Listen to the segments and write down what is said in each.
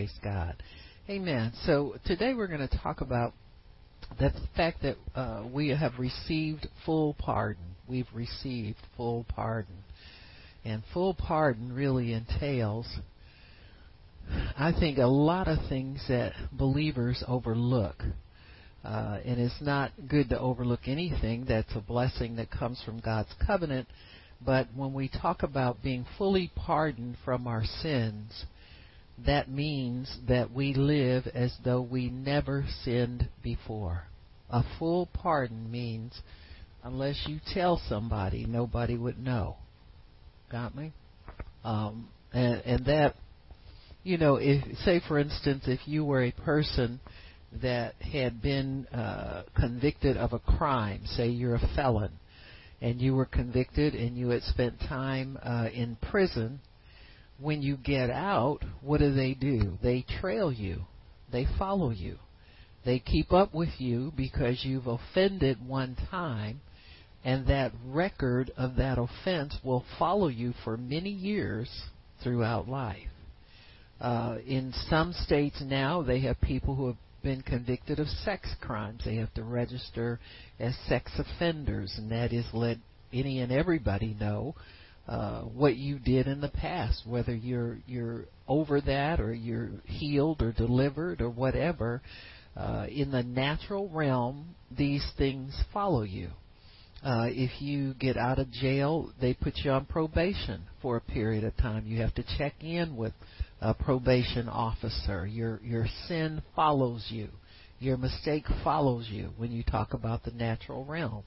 Praise God. Amen. So today we're going to talk about the fact that uh, we have received full pardon. We've received full pardon. And full pardon really entails, I think, a lot of things that believers overlook. Uh, and it's not good to overlook anything that's a blessing that comes from God's covenant. But when we talk about being fully pardoned from our sins, that means that we live as though we never sinned before. A full pardon means unless you tell somebody, nobody would know. Got me? Um, and, and that, you know, if say for instance, if you were a person that had been uh, convicted of a crime, say you're a felon, and you were convicted and you had spent time uh, in prison, when you get out, what do they do? They trail you. They follow you. They keep up with you because you've offended one time, and that record of that offense will follow you for many years throughout life. Uh, in some states now, they have people who have been convicted of sex crimes. They have to register as sex offenders, and that is let any and everybody know uh, what you did in the past, whether you're you're over that or you're healed or delivered or whatever. Uh, in the natural realm, these things follow you. Uh, if you get out of jail, they put you on probation for a period of time. You have to check in with a probation officer. Your your sin follows you. Your mistake follows you when you talk about the natural realm.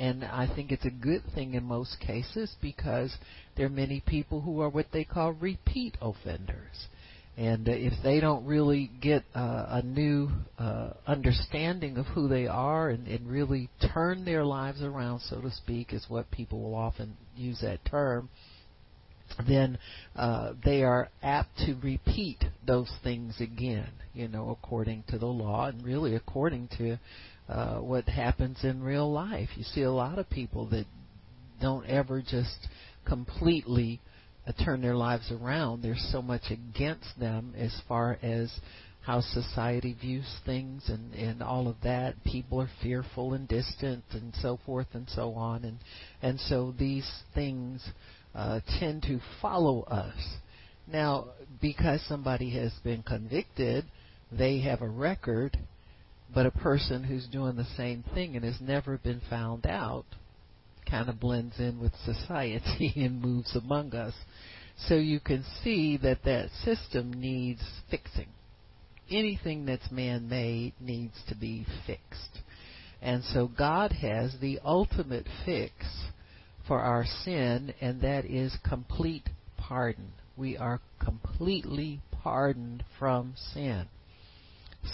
And I think it's a good thing in most cases because there are many people who are what they call repeat offenders. And uh, if they don't really get uh, a new uh, understanding of who they are and, and really turn their lives around, so to speak, is what people will often use that term, then uh, they are apt to repeat those things again, you know, according to the law and really according to uh, what happens in real life. You see a lot of people that don't ever just completely uh, turn their lives around. There's so much against them as far as how society views things and and all of that people are fearful and distant and so forth and so on and and so these things uh, tend to follow us. Now, because somebody has been convicted, they have a record, but a person who's doing the same thing and has never been found out kind of blends in with society and moves among us. So you can see that that system needs fixing. Anything that's man made needs to be fixed. And so God has the ultimate fix for our sin, and that is complete pardon. We are completely pardoned from sin.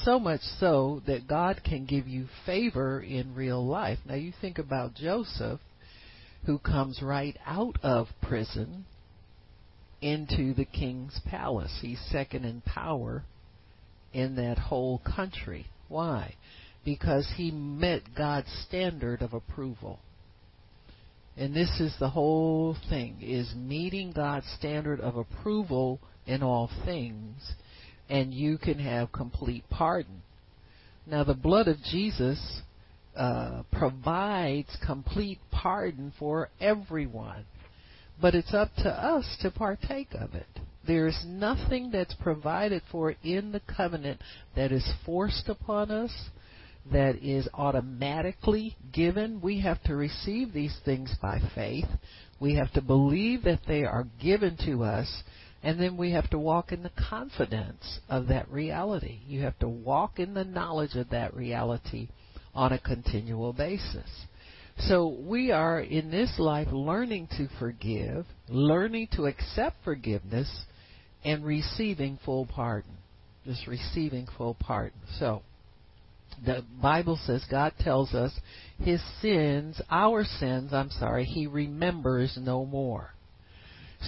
So much so that God can give you favor in real life. Now you think about Joseph, who comes right out of prison into the king's palace. He's second in power in that whole country. Why? Because he met God's standard of approval. And this is the whole thing is meeting God's standard of approval in all things and you can have complete pardon. Now the blood of Jesus uh, provides complete pardon for everyone, but it's up to us to partake of it. There's nothing that's provided for in the covenant that is forced upon us that is automatically given. We have to receive these things by faith. We have to believe that they are given to us, and then we have to walk in the confidence of that reality. You have to walk in the knowledge of that reality on a continual basis. So we are in this life learning to forgive, learning to accept forgiveness, and receiving full pardon. Just receiving full pardon. So, the Bible says God tells us his sins, our sins, I'm sorry, he remembers no more.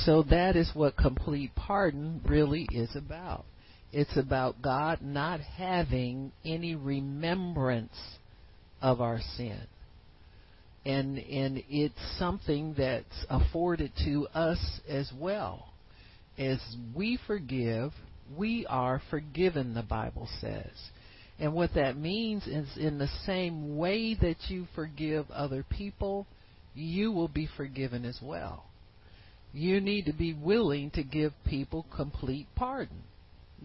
So that is what complete pardon really is about. It's about God not having any remembrance of our sin. And and it's something that's afforded to us as well. As we forgive, we are forgiven, the Bible says. And what that means is in the same way that you forgive other people, you will be forgiven as well. You need to be willing to give people complete pardon.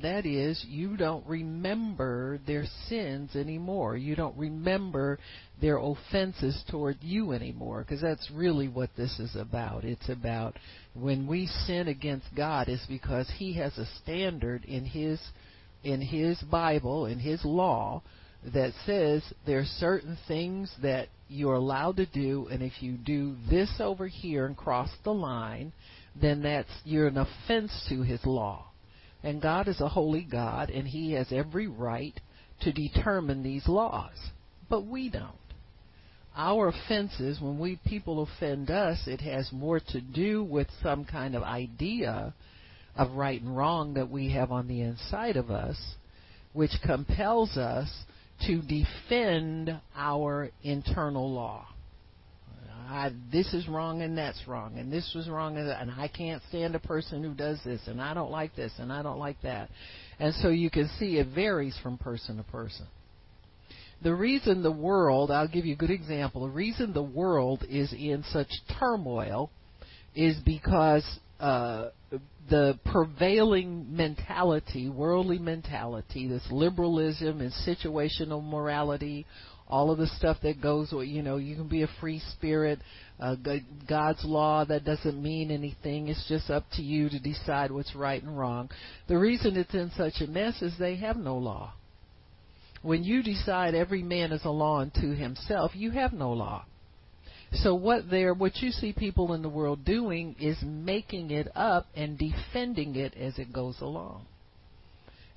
That is, you don't remember their sins anymore. You don't remember their offenses toward you anymore, because that's really what this is about. It's about when we sin against God, it's because He has a standard in His in His Bible, in His law, that says there are certain things that you're allowed to do, and if you do this over here and cross the line, then that's you're an offense to His law. And God is a holy God, and He has every right to determine these laws. But we don't. Our offenses, when we people offend us, it has more to do with some kind of idea of right and wrong that we have on the inside of us, which compels us to defend our internal law. I, this is wrong and that's wrong and this was wrong and, and I can't stand a person who does this and I don't like this and I don't like that. And so you can see it varies from person to person. The reason the world, I'll give you a good example, the reason the world is in such turmoil is because uh, the prevailing mentality, worldly mentality, this liberalism and situational morality, all of the stuff that goes with, you know, you can be a free spirit, uh, God's law, that doesn't mean anything. It's just up to you to decide what's right and wrong. The reason it's in such a mess is they have no law. When you decide every man is a law unto himself, you have no law. So what they're what you see people in the world doing is making it up and defending it as it goes along.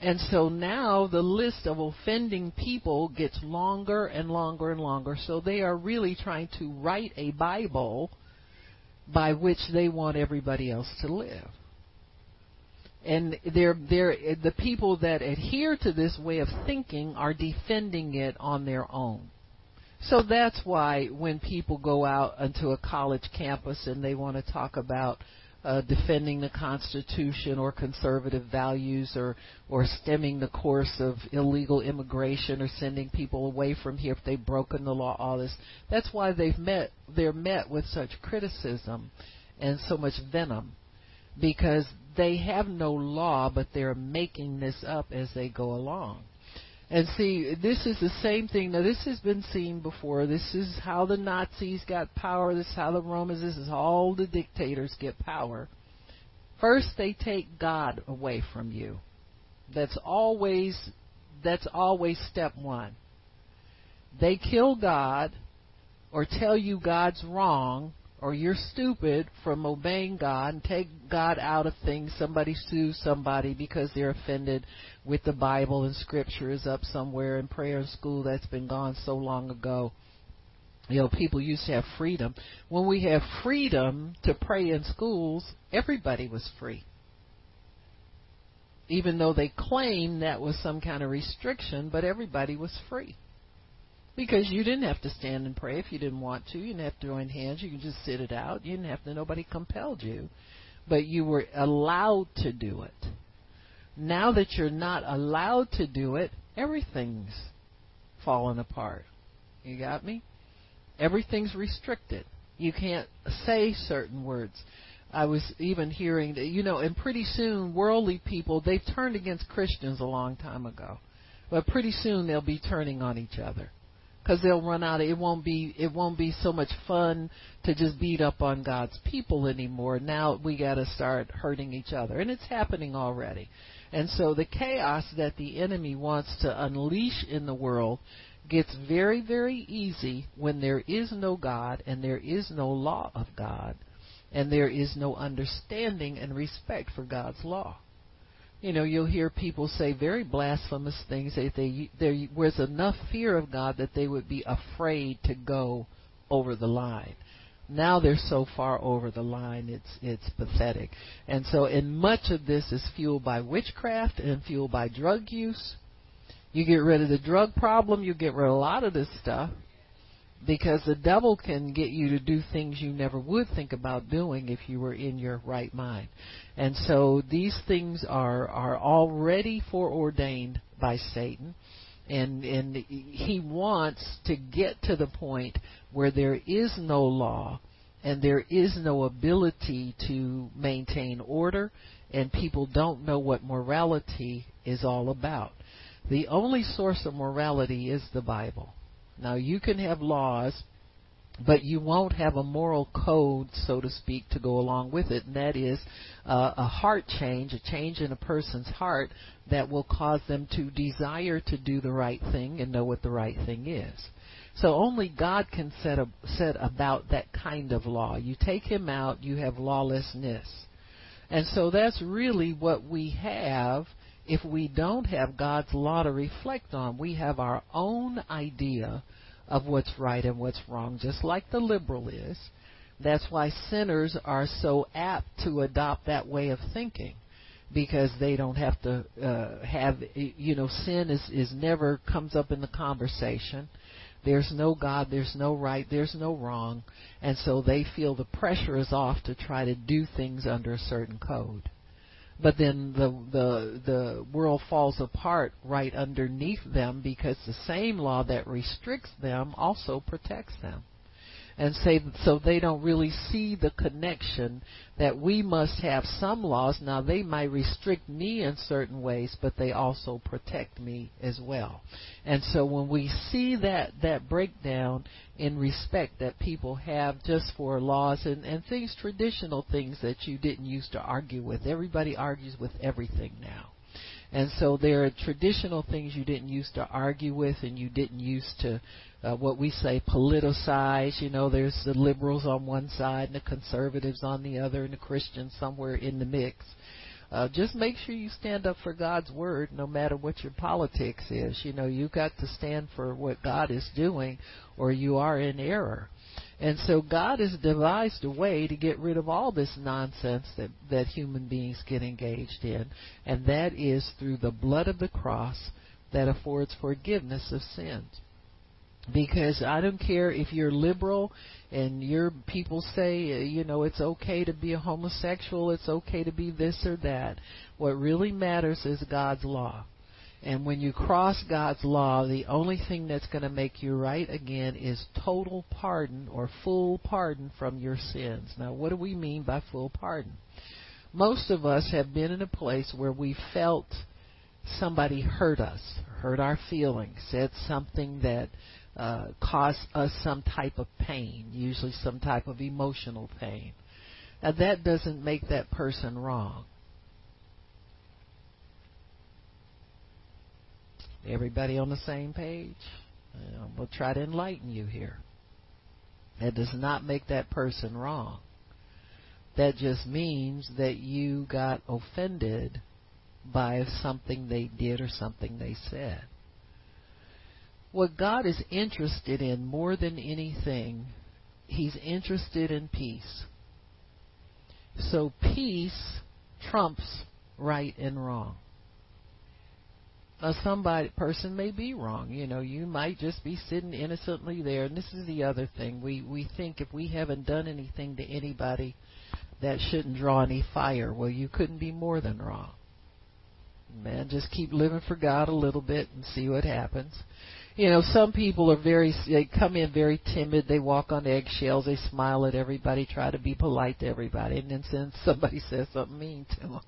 And so now the list of offending people gets longer and longer and longer. So they are really trying to write a Bible by which they want everybody else to live. And they're, they're, the people that adhere to this way of thinking are defending it on their own. So that's why when people go out onto a college campus and they want to talk about uh, defending the Constitution or conservative values or or stemming the course of illegal immigration or sending people away from here if they've broken the law. All this. That's why they've met. They're met with such criticism and so much venom because they have no law, but they're making this up as they go along. And see, this is the same thing. Now, this has been seen before. This is how the Nazis got power. This is how the Romans. This is how all the dictators get power. First, they take God away from you. That's always that's always step one. They kill God, or tell you God's wrong, or you're stupid from obeying God and take God out of things. Somebody sues somebody because they're offended with the Bible and Scripture is up somewhere in prayer school that's been gone so long ago. You know, people used to have freedom. When we have freedom to pray in schools, everybody was free. Even though they claimed that was some kind of restriction, but everybody was free. Because you didn't have to stand and pray if you didn't want to. You didn't have to join hands. You could just sit it out. You didn't have to. Nobody compelled you, but you were allowed to do it. Now that you're not allowed to do it, everything's falling apart. You got me? Everything's restricted. You can't say certain words. I was even hearing that, you know, and pretty soon worldly people, they've turned against Christians a long time ago. But pretty soon they'll be turning on each other because they'll run out. Of, it won't be it won't be so much fun to just beat up on God's people anymore. Now we got to start hurting each other, and it's happening already. And so the chaos that the enemy wants to unleash in the world gets very very easy when there is no God and there is no law of God and there is no understanding and respect for God's law you know, you'll hear people say very blasphemous things. That they there was enough fear of God that they would be afraid to go over the line. Now they're so far over the line, it's it's pathetic. And so, and much of this is fueled by witchcraft and fueled by drug use. You get rid of the drug problem, you get rid of a lot of this stuff. Because the devil can get you to do things you never would think about doing if you were in your right mind. And so these things are are already foreordained by Satan and and he wants to get to the point where there is no law and there is no ability to maintain order and people don't know what morality is all about. The only source of morality is the Bible. Now you can have laws, but you won't have a moral code, so to speak, to go along with it, and that is uh, a heart change, a change in a person's heart that will cause them to desire to do the right thing and know what the right thing is. So only God can set, a, set about that kind of law. You take him out, you have lawlessness. And so that's really what we have if we don't have God's law to reflect on. We have our own idea of what's right and what's wrong, just like the liberal is. That's why sinners are so apt to adopt that way of thinking because they don't have to uh, have you know sin is is never comes up in the conversation there's no god there's no right there's no wrong and so they feel the pressure is off to try to do things under a certain code but then the the the world falls apart right underneath them because the same law that restricts them also protects them and say so they don't really see the connection that we must have some laws. Now they might restrict me in certain ways but they also protect me as well. And so when we see that that breakdown in respect that people have just for laws and and things traditional things that you didn't used to argue with. Everybody argues with everything now. And so there are traditional things you didn't used to argue with and you didn't used to uh, what we say politicize. You know, there's the liberals on one side and the conservatives on the other, and the Christians somewhere in the mix. Uh, just make sure you stand up for God's word, no matter what your politics is. You know, you got to stand for what God is doing, or you are in error. And so God has devised a way to get rid of all this nonsense that, that human beings get engaged in, and that is through the blood of the cross that affords forgiveness of sins because I don't care if you're liberal and your people say uh, you know it's okay to be a homosexual, it's okay to be this or that. What really matters is God's law. And when you cross God's law, the only thing that's going to make you right again is total pardon or full pardon from your sins. Now, what do we mean by full pardon? Most of us have been in a place where we felt somebody hurt us, hurt our feelings, said something that uh, cause us some type of pain, usually some type of emotional pain. Now, that doesn't make that person wrong. Everybody on the same page? We'll try to enlighten you here. That does not make that person wrong. That just means that you got offended by something they did or something they said. What God is interested in more than anything, He's interested in peace. So peace trumps right and wrong. Now, somebody person may be wrong. You know, you might just be sitting innocently there. And this is the other thing. We we think if we haven't done anything to anybody, that shouldn't draw any fire. Well, you couldn't be more than wrong. Man, just keep living for God a little bit and see what happens you know, some people are very, they come in very timid, they walk on eggshells, they smile at everybody, try to be polite to everybody, and then since somebody says something mean to them.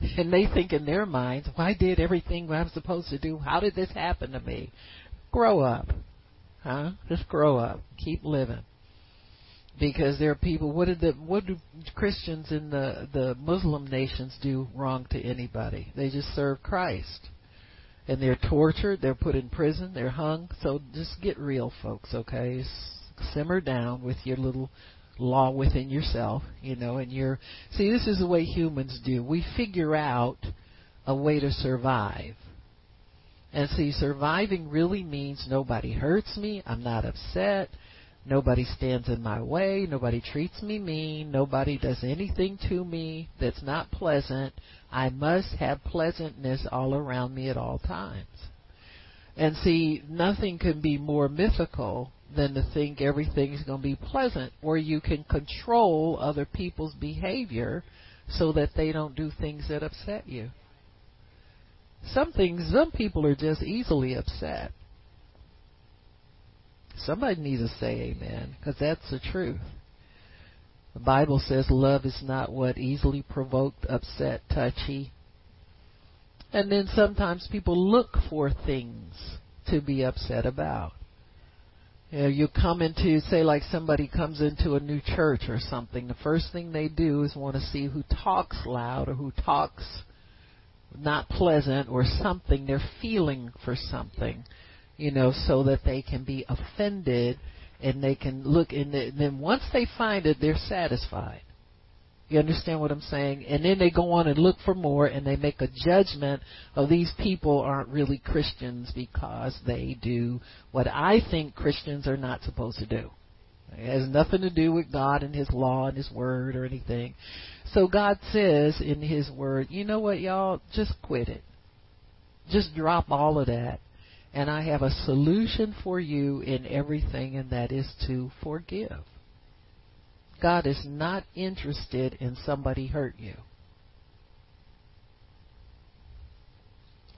and they think in their minds, well, did everything I'm supposed to do. How did this happen to me? Grow up. Huh? Just grow up. Keep living. Because there are people. What did the what do Christians in the the Muslim nations do wrong to anybody? They just serve Christ and they're tortured, they're put in prison, they're hung. So just get real, folks, okay? Simmer down with your little law within yourself, you know, and you're see this is the way humans do. We figure out a way to survive. And see surviving really means nobody hurts me, I'm not upset, nobody stands in my way, nobody treats me mean, nobody does anything to me that's not pleasant. I must have pleasantness all around me at all times. And see, nothing can be more mythical than to think everything's going to be pleasant, where you can control other people's behavior so that they don't do things that upset you. Some things, some people are just easily upset. Somebody needs to say amen, because that's the truth. The Bible says love is not what easily provoked, upset, touchy. And then sometimes people look for things to be upset about. You know, you come into, say, like somebody comes into a new church or something. The first thing they do is want to see who talks loud or who talks not pleasant or something. They're feeling for something, you know, so that they can be offended and they can look. And then once they find it, they're satisfied. You understand what I'm saying? And then they go on and look for more and they make a judgment of these people aren't really Christians because they do what I think Christians are not supposed to do. It has nothing to do with God and His law and His word or anything. So God says in His word, you know what, y'all? Just quit it. Just drop all of that. And I have a solution for you in everything, and that is to forgive. God is not interested in somebody hurt you.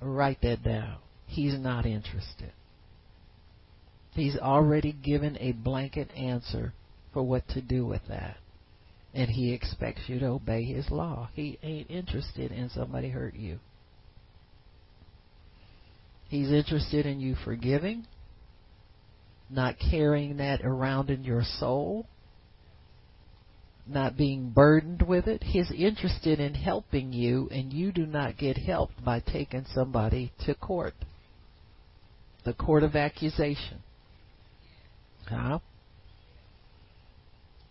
Write that down. He's not interested. He's already given a blanket answer for what to do with that. And he expects you to obey his law. He ain't interested in somebody hurt you. He's interested in you forgiving, not carrying that around in your soul, not being burdened with it. He's interested in helping you, and you do not get helped by taking somebody to court. The court of accusation. Huh?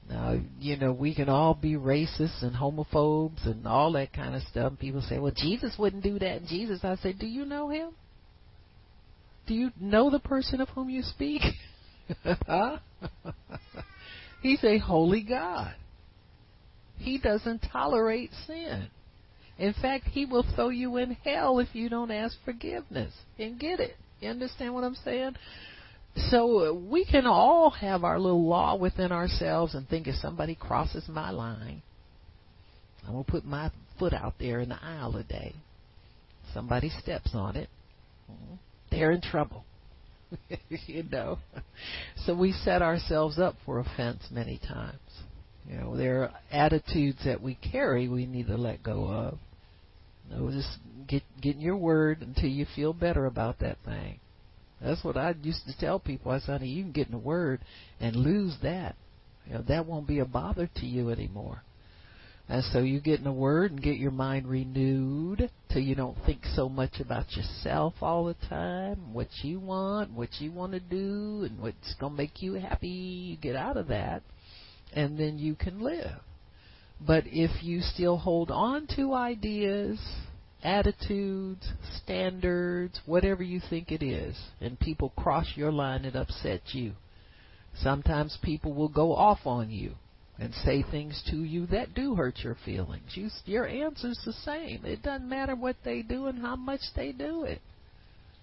Now, you know, we can all be racists and homophobes and all that kind of stuff. People say, well, Jesus wouldn't do that. Jesus, I say, do you know him? Do you know the person of whom you speak? He's a holy God. He doesn't tolerate sin. In fact, he will throw you in hell if you don't ask forgiveness and get it. You understand what I'm saying? So uh, we can all have our little law within ourselves and think if somebody crosses my line, I'm going to put my foot out there in the aisle today. Somebody steps on it, mm-hmm. They're in trouble. you know. So we set ourselves up for offense many times. You know, there are attitudes that we carry we need to let go of. You know, just get get in your word until you feel better about that thing. That's what I used to tell people. I said, honey, you can get in the word and lose that. You know, that won't be a bother to you anymore. And so you get in the Word and get your mind renewed till you don't think so much about yourself all the time, what you want, what you want to do, and what's going to make you happy. You get out of that and then you can live. But if you still hold on to ideas, attitudes, standards, whatever you think it is, and people cross your line, it upsets you. Sometimes people will go off on you and say things to you that do hurt your feelings. You, your answer's the same. It doesn't matter what they do and how much they do it.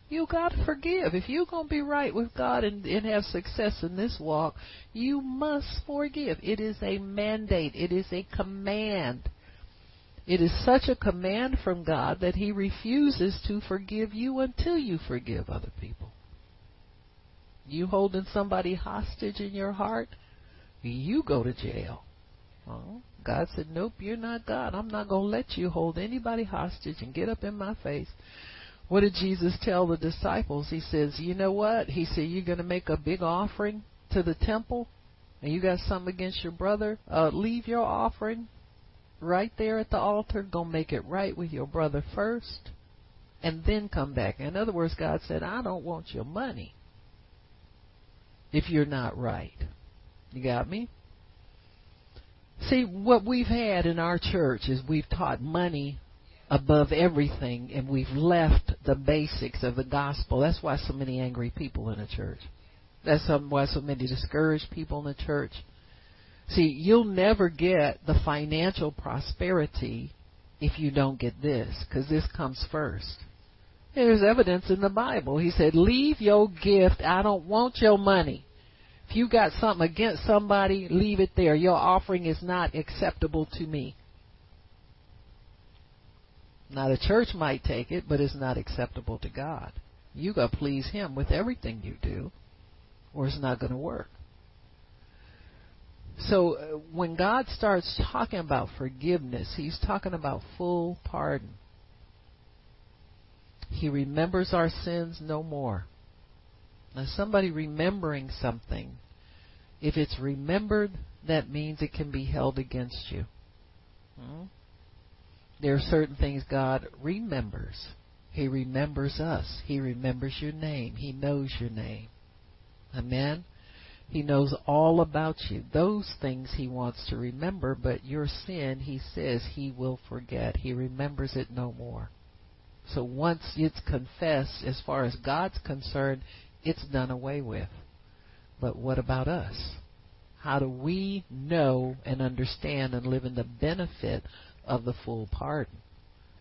You got to forgive. If you're going to be right with God and, and have success in this walk, you must forgive. It is a mandate. It is a command. It is such a command from God that He refuses to forgive you until you forgive other people. You holding somebody hostage in your heart, you go to jail. Oh, God said, Nope, you're not God. I'm not going to let you hold anybody hostage and get up in my face what did Jesus tell the disciples? He says, You know what? He said, You're going to make a big offering to the temple, and you got something against your brother. Uh, leave your offering right there at the altar. Go make it right with your brother first, and then come back. In other words, God said, I don't want your money if you're not right. You got me? See, what we've had in our church is we've taught money above everything and we've left the basics of the gospel. That's why so many angry people in the church. That's why so many discouraged people in the church. See, you'll never get the financial prosperity if you don't get this, because this comes first. There's evidence in the Bible. He said, Leave your gift. I don't want your money. If you got something against somebody, leave it there. Your offering is not acceptable to me. Now the church might take it, but it's not acceptable to God. You got to please Him with everything you do, or it's not going to work. So uh, when God starts talking about forgiveness, He's talking about full pardon. He remembers our sins no more. Now, somebody remembering something, if it's remembered, that means it can be held against you. Hmm? There are certain things God remembers. He remembers us. He remembers your name. He knows your name. Amen? He knows all about you. Those things he wants to remember, but your sin, he says, he will forget. He remembers it no more. So once it's confessed, as far as God's concerned, it's done away with. But what about us? How do we know and understand and live in the benefit of the full pardon?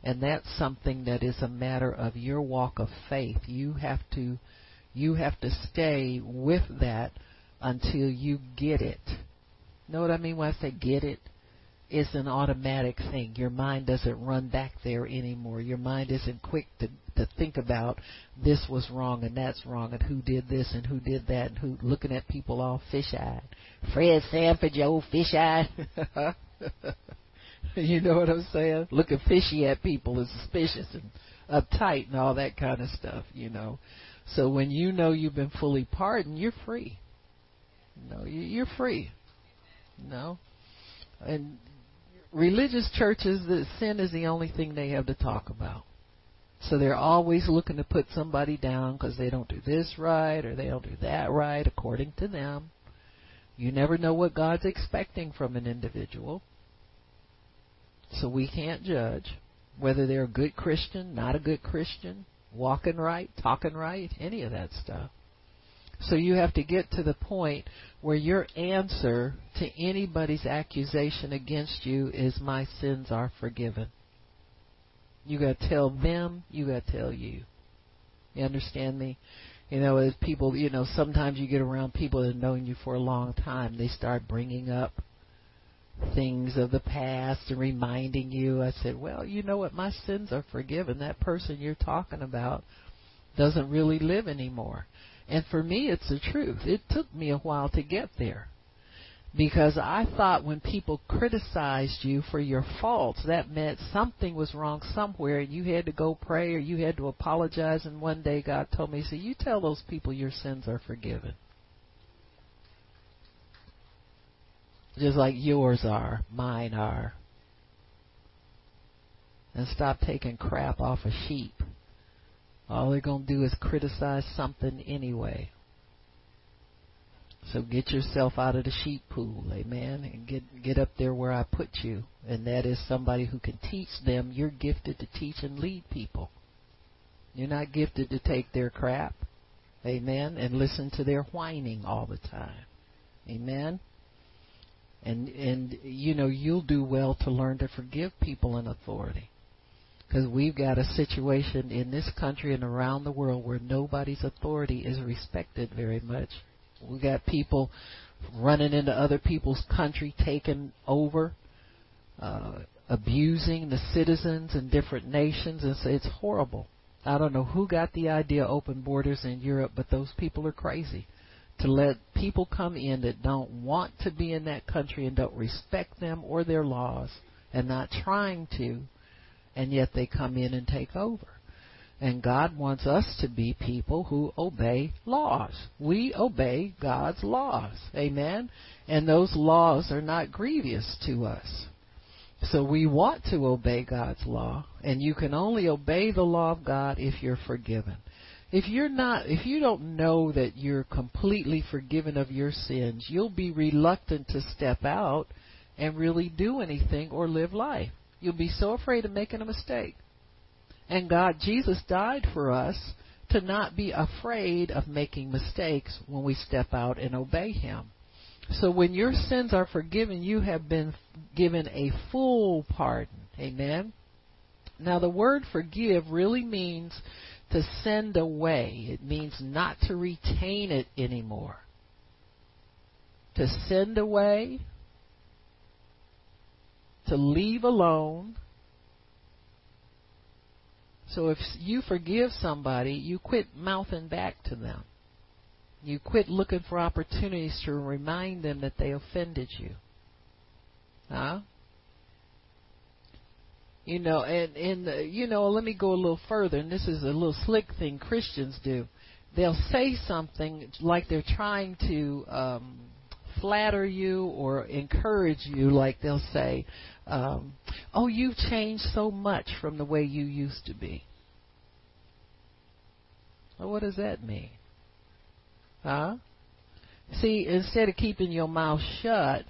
And that's something that is a matter of your walk of faith. You have to you have to stay with that until you get it. Know what I mean when I say get it? It's an automatic thing. Your mind doesn't run back there anymore. Your mind isn't quick to to think about this was wrong and that's wrong and who did this and who did that and who looking at people all fish eyed. Fred Sanford, you old fish eyed. you know what I'm saying? Looking fishy at people is suspicious and uptight and all that kind of stuff, you know. So when you know you've been fully pardoned, you're free. No, you're free. No. And religious churches, the sin is the only thing they have to talk about. So they're always looking to put somebody down because they don't do this right or they don't do that right according to them. You never know what God's expecting from an individual. So we can't judge whether they're a good Christian, not a good Christian, walking right, talking right, any of that stuff. So you have to get to the point where your answer to anybody's accusation against you is, My sins are forgiven. You got to tell them, you got to tell you. You understand me? You know, as people, you know, sometimes you get around people that have known you for a long time, they start bringing up things of the past and reminding you. I said, well, you know what? My sins are forgiven. That person you're talking about doesn't really live anymore. And for me, it's the truth. It took me a while to get there. Because I thought when people criticized you for your faults, that meant something was wrong somewhere and you had to go pray or you had to apologize. And one day God told me, said, You tell those people your sins are forgiven. Just like yours are, mine are. And stop taking crap off a sheep. All they're going to do is criticize something anyway. So get yourself out of the sheep pool, amen, and get get up there where I put you, and that is somebody who can teach them. You're gifted to teach and lead people. You're not gifted to take their crap, amen, and listen to their whining all the time, amen. And and you know you'll do well to learn to forgive people in authority because we've got a situation in this country and around the world where nobody's authority is respected very much. We got people running into other people's country, taking over, uh, abusing the citizens in different nations, so it's horrible. I don't know who got the idea open borders in Europe, but those people are crazy to let people come in that don't want to be in that country and don't respect them or their laws and not trying to and yet they come in and take over. And God wants us to be people who obey laws. We obey God's laws. Amen? And those laws are not grievous to us. So we want to obey God's law, and you can only obey the law of God if you're forgiven. If you're not, if you don't know that you're completely forgiven of your sins, you'll be reluctant to step out and really do anything or live life. You'll be so afraid of making a mistake. And God, Jesus died for us to not be afraid of making mistakes when we step out and obey Him. So when your sins are forgiven, you have been given a full pardon. Amen. Now the word forgive really means to send away. It means not to retain it anymore. to send away, to leave alone. So if you forgive somebody, you quit mouthing back to them. You quit looking for opportunities to remind them that they offended you. Huh? You know, and and you know, let me go a little further, and this is a little slick thing Christians do. They'll say something like they're trying to um, flatter you or encourage you, like they'll say, um, "Oh, you've changed so much from the way you used to be." Well, what does that mean? Huh? See, instead of keeping your mouth shut,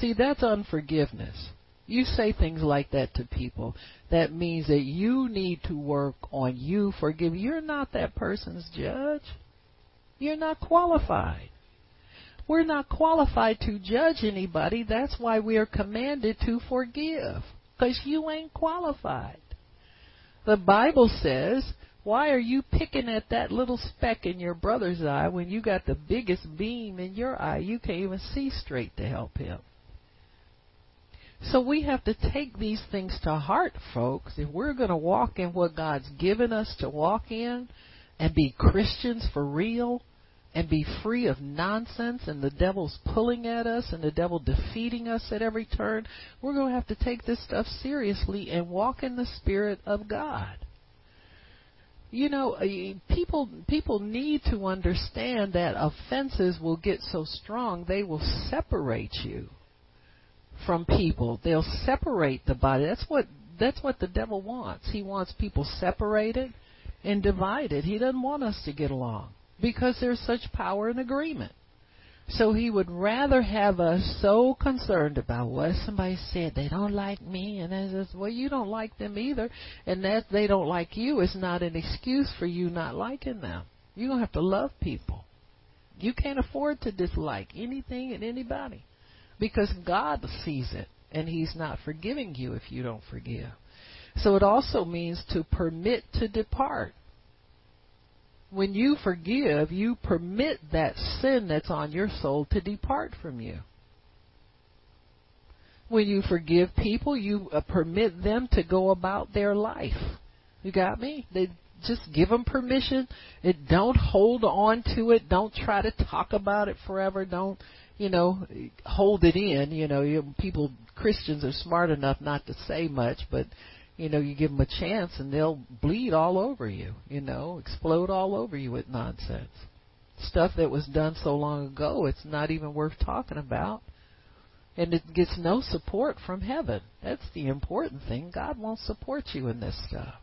see, that's unforgiveness. You say things like that to people. That means that you need to work on you forgiving. You're not that person's judge. You're not qualified. We're not qualified to judge anybody. That's why we are commanded to forgive. Because you ain't qualified. The Bible says why are you picking at that little speck in your brother's eye when you got the biggest beam in your eye? You can't even see straight to help him. So we have to take these things to heart, folks. If we're going to walk in what God's given us to walk in and be Christians for real and be free of nonsense and the devil's pulling at us and the devil defeating us at every turn, we're going to have to take this stuff seriously and walk in the Spirit of God. You know uh, people people need to understand that offenses will get so strong they will separate you from people. They'll separate the body. That's what that's what the devil wants. He wants people separated and divided. He doesn't want us to get along because there's such power in agreement so he would rather have us so concerned about what somebody said. They don't like me, and I says, well, you don't like them either, and that they don't like you is not an excuse for you not liking them. You're gonna have to love people. You can't afford to dislike anything and anybody, because God sees it, and He's not forgiving you if you don't forgive. So it also means to permit to depart when you forgive, you permit that sin that's on your soul to depart from you. When you forgive people, you uh, permit them to go about their life. You got me? They just give them permission. It don't hold on to it. Don't try to talk about it forever. Don't, you know, hold it in. You know, people Christians are smart enough not to say much, but you know, you give them a chance and they'll bleed all over you, you know, explode all over you with nonsense. Stuff that was done so long ago, it's not even worth talking about. And it gets no support from heaven. That's the important thing. God won't support you in this stuff.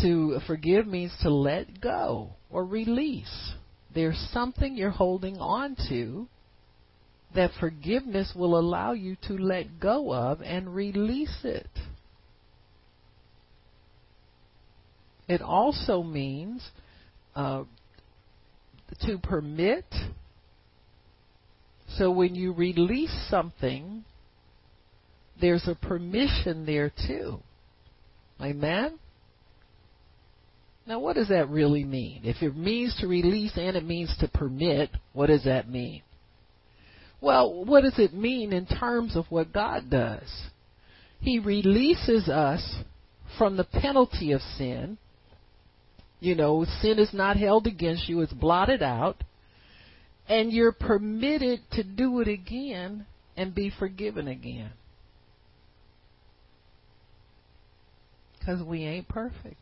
To forgive means to let go or release. There's something you're holding on to that forgiveness will allow you to let go of and release it. It also means uh, to permit. So when you release something, there's a permission there too. Amen? Now, what does that really mean? If it means to release and it means to permit, what does that mean? Well, what does it mean in terms of what God does? He releases us from the penalty of sin you know, sin is not held against you, it's blotted out. And you're permitted to do it again and be forgiven again. Because we ain't perfect.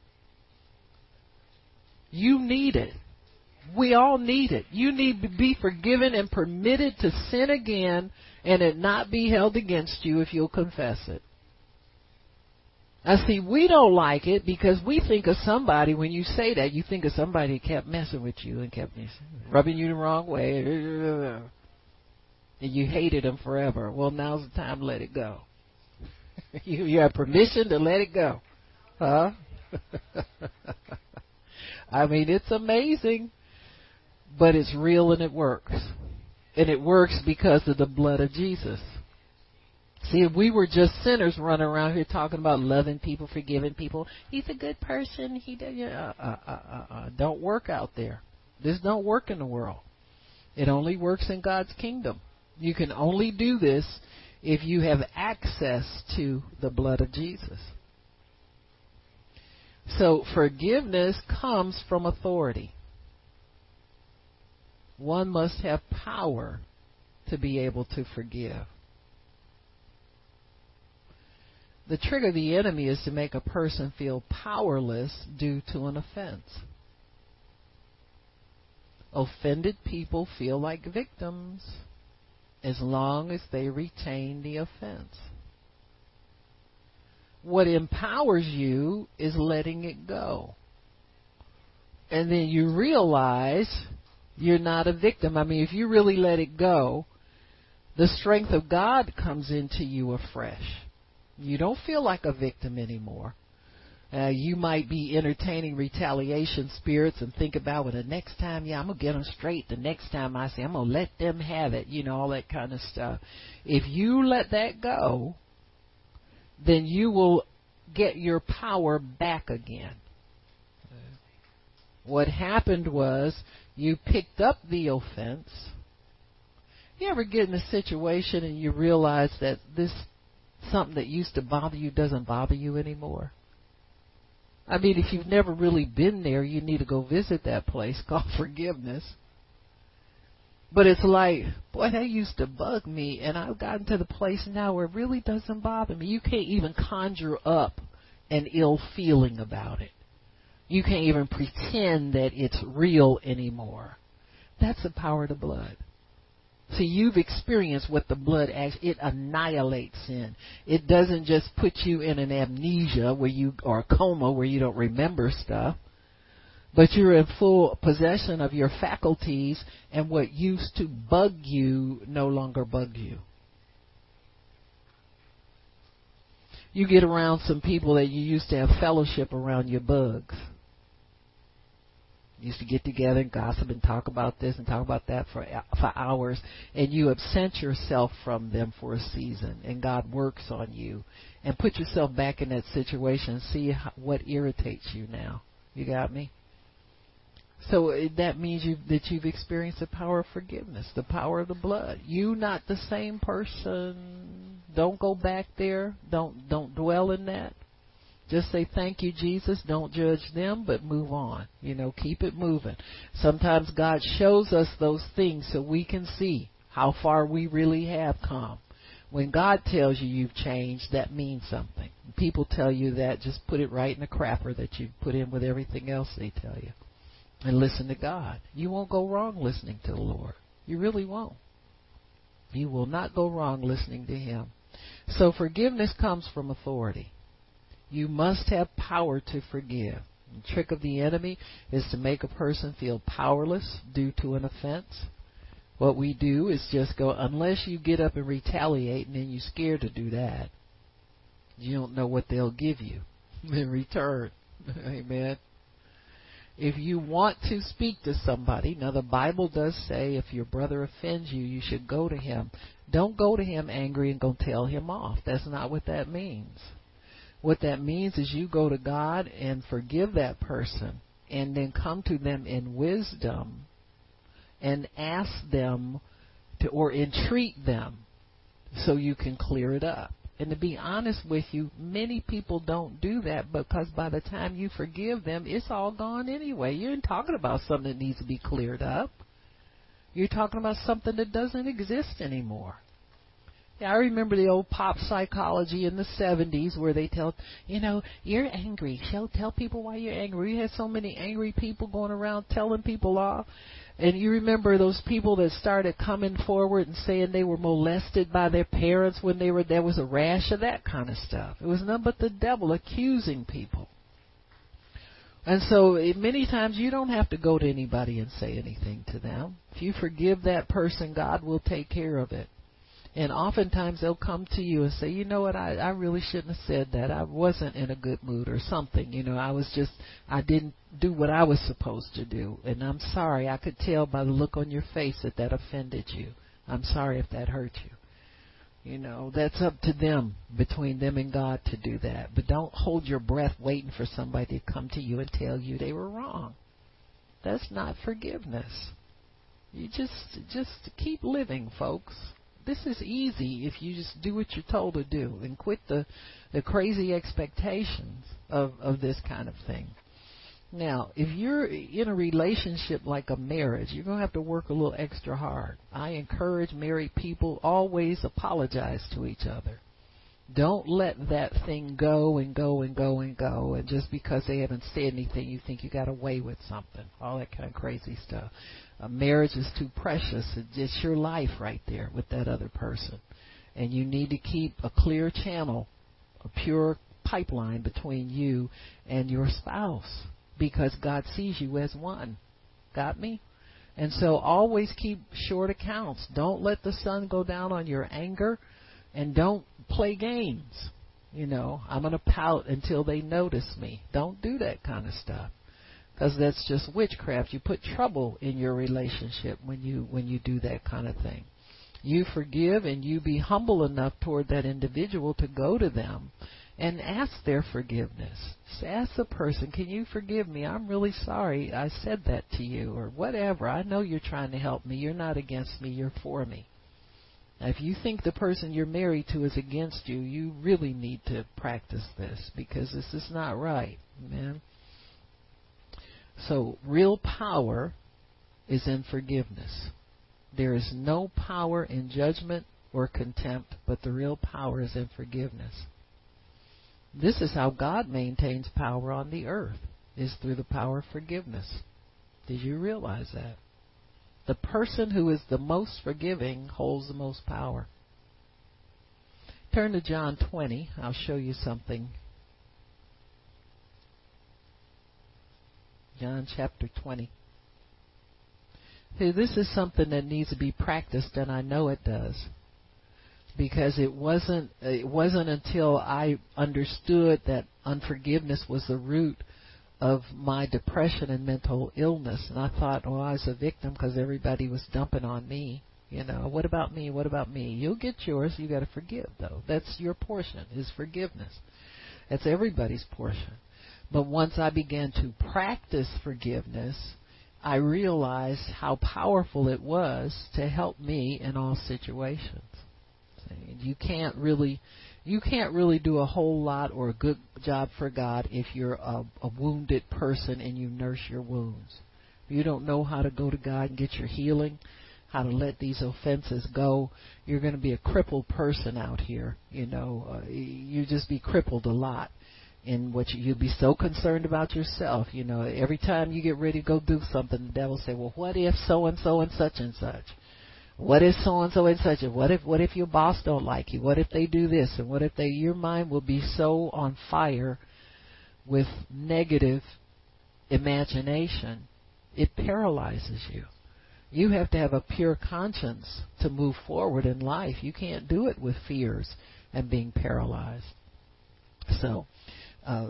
You need it. We all need it. You need to be forgiven and permitted to sin again and it not be held against you if you'll confess it. Now, see, we don't like it because we think of somebody, when you say that, you think of somebody that kept messing with you and kept rubbing you the wrong way. And you hated them forever. Well, now's the time to let it go. you, you have permission to let it go. Huh? I mean, it's amazing, but it's real and it works. And it works because of the blood of Jesus. See, if we were just sinners running around here talking about loving people, forgiving people, he's a good person. He does, uh, uh, uh, uh, uh, don't work out there. This don't work in the world. It only works in God's kingdom. You can only do this if you have access to the blood of Jesus. So forgiveness comes from authority. One must have power to be able to forgive. The trick of the enemy is to make a person feel powerless due to an offense. Offended people feel like victims as long as they retain the offense. What empowers you is letting it go. And then you realize you're not a victim. I mean, if you really let it go, the strength of God comes into you afresh. You don't feel like a victim anymore. Uh, you might be entertaining retaliation spirits and think about, well, the next time, yeah, I'm going to get them straight. The next time I say, I'm going to let them have it, you know, all that kind of stuff. If you let that go, then you will get your power back again. What happened was you picked up the offense. You ever get in a situation and you realize that this something that used to bother you doesn't bother you anymore? I mean, if you've never really been there, you need to go visit that place called forgiveness. But it's like, boy, that used to bug me, and I've gotten to the place now where it really doesn't bother me. You can't even conjure up an ill feeling about it. You can't even pretend that it's real anymore. That's the power of the blood. See, you've experienced what the blood actually, it annihilates sin. It doesn't just put you in an amnesia where you, or a coma where you don't remember stuff, but you're in full possession of your faculties and what used to bug you no longer bugs you. You get around some people that you used to have fellowship around your bugs used to get together and gossip and talk about this and talk about that for for hours. And you absent yourself from them for a season. And God works on you. And put yourself back in that situation and see how, what irritates you now. You got me? So uh, that means you that you've experienced the power of forgiveness the power of the blood. You not the same person. Don't go back there. Don't don't dwell in that just say thank you, Jesus. Don't judge them, but move on. You know, keep it moving. Sometimes God shows us those things so we can see how far we really have come. When God tells you you've changed, that means something. People tell you that, just put it right in the crapper that you put in with everything else they tell you. And listen to God. You won't go wrong listening to the Lord. You really won't. You will not go wrong listening to Him. So forgiveness comes from authority. You must have power to forgive. The trick of the enemy is to make a person feel powerless due to an offense. What we do is just go, unless you get up and retaliate and then you're scared to do that, you don't know what they'll give you in return. Amen. If you want to speak to somebody, now the Bible does say if your brother offends you, you should go to him. Don't go to him angry and go tell him off. That's not what that means. What that means is you go to God and forgive that person and then come to them in wisdom and ask them to or entreat them so you can clear it up. And to be honest with you, many people don't do that because by the time you forgive them, it's all gone anyway. You're talking about something that needs to be cleared up. You're talking about something that doesn't exist anymore. Yeah, I remember the old pop psychology in the 70s where they tell, you know, you're angry. Tell tell people why you're angry. We had so many angry people going around telling people off. And you remember those people that started coming forward and saying they were molested by their parents when they were there was a rash of that kind of stuff. It was none but the devil accusing people. And so eh, many times you don't have to go to anybody and say anything to them. If you forgive that person, God will take care of it. And oftentimes they'll come to you and say, you know what, I, I really shouldn't have said that. I wasn't in a good mood or something. You know, I was just, I didn't do what I was supposed to do. And I'm sorry. I could tell by the look on your face that that offended you. I'm sorry if that hurt you. You know, that's up to them, between them and God to do that. But don't hold your breath waiting for somebody to come to you and tell you they were wrong. That's not forgiveness. You just just keep living, folks. This is easy if you just do what you're told to do and quit the the crazy expectations of of this kind of thing. Now, if you're in a relationship like a marriage, you're going to have to work a little extra hard. I encourage married people always apologize to each other. Don't let that thing go and go and go and go, and just because they haven't said anything, you think you got away with something. All that kind of crazy stuff. A marriage is too precious. It's your life right there with that other person. And you need to keep a clear channel, a pure pipeline between you and your spouse because God sees you as one. Got me? And so always keep short accounts. Don't let the sun go down on your anger and don't play games. You know, I'm going to pout until they notice me. Don't do that kind of stuff. Cuz that's just witchcraft. You put trouble in your relationship when you when you do that kind of thing. You forgive and you be humble enough toward that individual to go to them and ask their forgiveness. Just ask the person, "Can you forgive me? I'm really sorry I said that to you or whatever. I know you're trying to help me. You're not against me. You're for me." Now, if you think the person you're married to is against you, you really need to practice this because this is not right, man. So, real power is in forgiveness. There is no power in judgment or contempt, but the real power is in forgiveness. This is how God maintains power on the earth, is through the power of forgiveness. Did you realize that? The person who is the most forgiving holds the most power. Turn to John 20. I'll show you something. John chapter 20. See, this is something that needs to be practiced, and I know it does, because it wasn't it wasn't until I understood that unforgiveness was the root of my depression and mental illness. And I thought, well, I was a victim because everybody was dumping on me. You know, what about me? What about me? You'll get yours. You got to forgive, though. That's your portion. Is forgiveness. That's everybody's portion. But once I began to practice forgiveness, I realized how powerful it was to help me in all situations. You can't really you can't really do a whole lot or a good job for God if you're a, a wounded person and you nurse your wounds. You don't know how to go to God and get your healing, how to let these offenses go, you're going to be a crippled person out here. You know, uh, you just be crippled a lot in what you, you'll be so concerned about yourself. You know, every time you get ready to go do something, the devil say, "Well, what if so and so and such and such?" What if so and so and such? And what if what if your boss don't like you? What if they do this? And what if they? Your mind will be so on fire with negative imagination, it paralyzes you. You have to have a pure conscience to move forward in life. You can't do it with fears and being paralyzed. So, uh,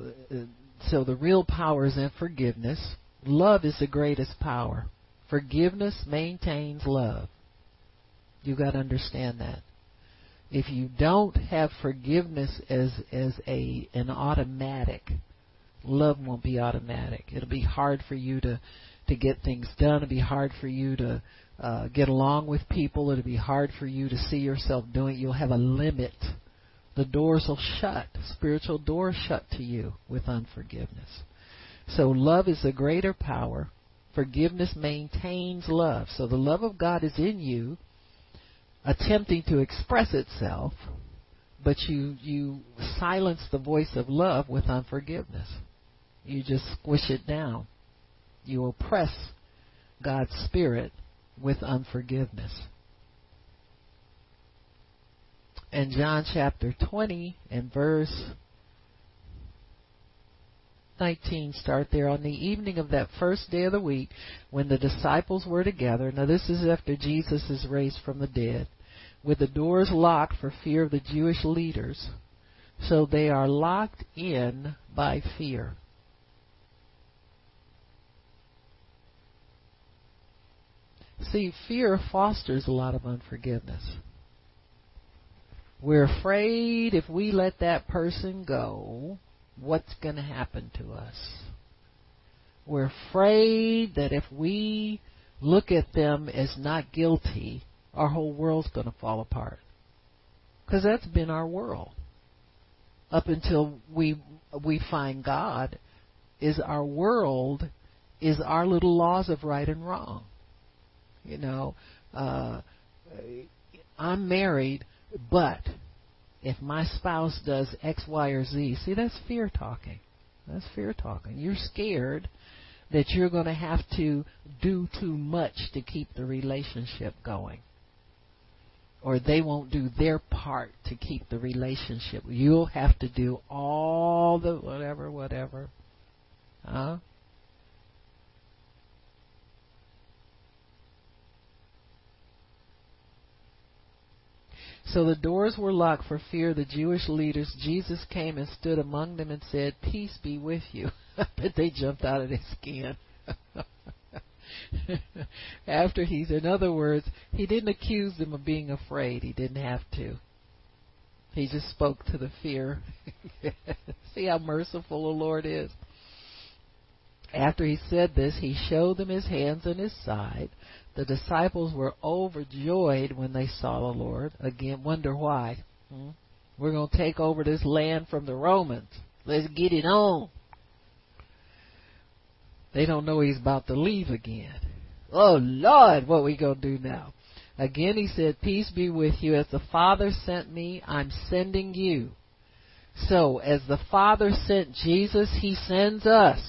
so the real power is in forgiveness. Love is the greatest power. Forgiveness maintains love. You got to understand that. If you don't have forgiveness as as a an automatic, love won't be automatic. It'll be hard for you to to get things done. It'll be hard for you to uh, get along with people. It'll be hard for you to see yourself doing. You'll have a limit. The doors will shut. Spiritual doors shut to you with unforgiveness. So love is a greater power. Forgiveness maintains love. So the love of God is in you attempting to express itself, but you you silence the voice of love with unforgiveness. You just squish it down. You oppress God's spirit with unforgiveness. In John chapter 20 and verse 19 start there. On the evening of that first day of the week when the disciples were together now this is after Jesus is raised from the dead with the doors locked for fear of the Jewish leaders. So they are locked in by fear. See fear fosters a lot of unforgiveness. We're afraid if we let that person go what's going to happen to us. We're afraid that if we look at them as not guilty, our whole world's going to fall apart. Because that's been our world. Up until we we find God, is our world, is our little laws of right and wrong. You know, uh, I'm married, but if my spouse does X, Y, or Z, see, that's fear talking. That's fear talking. You're scared that you're going to have to do too much to keep the relationship going. Or they won't do their part to keep the relationship. You'll have to do all the whatever, whatever. Huh? So the doors were locked for fear of the Jewish leaders. Jesus came and stood among them and said, Peace be with you. but they jumped out of their skin. After he's, in other words, he didn't accuse them of being afraid. He didn't have to. He just spoke to the fear. See how merciful the Lord is. After he said this, he showed them his hands and his side. The disciples were overjoyed when they saw the Lord. Again, wonder why. Hmm? We're going to take over this land from the Romans. Let's get it on. They don't know he's about to leave again. Oh Lord, what we going to do now? Again he said, Peace be with you. As the Father sent me, I'm sending you. So, as the Father sent Jesus, he sends us.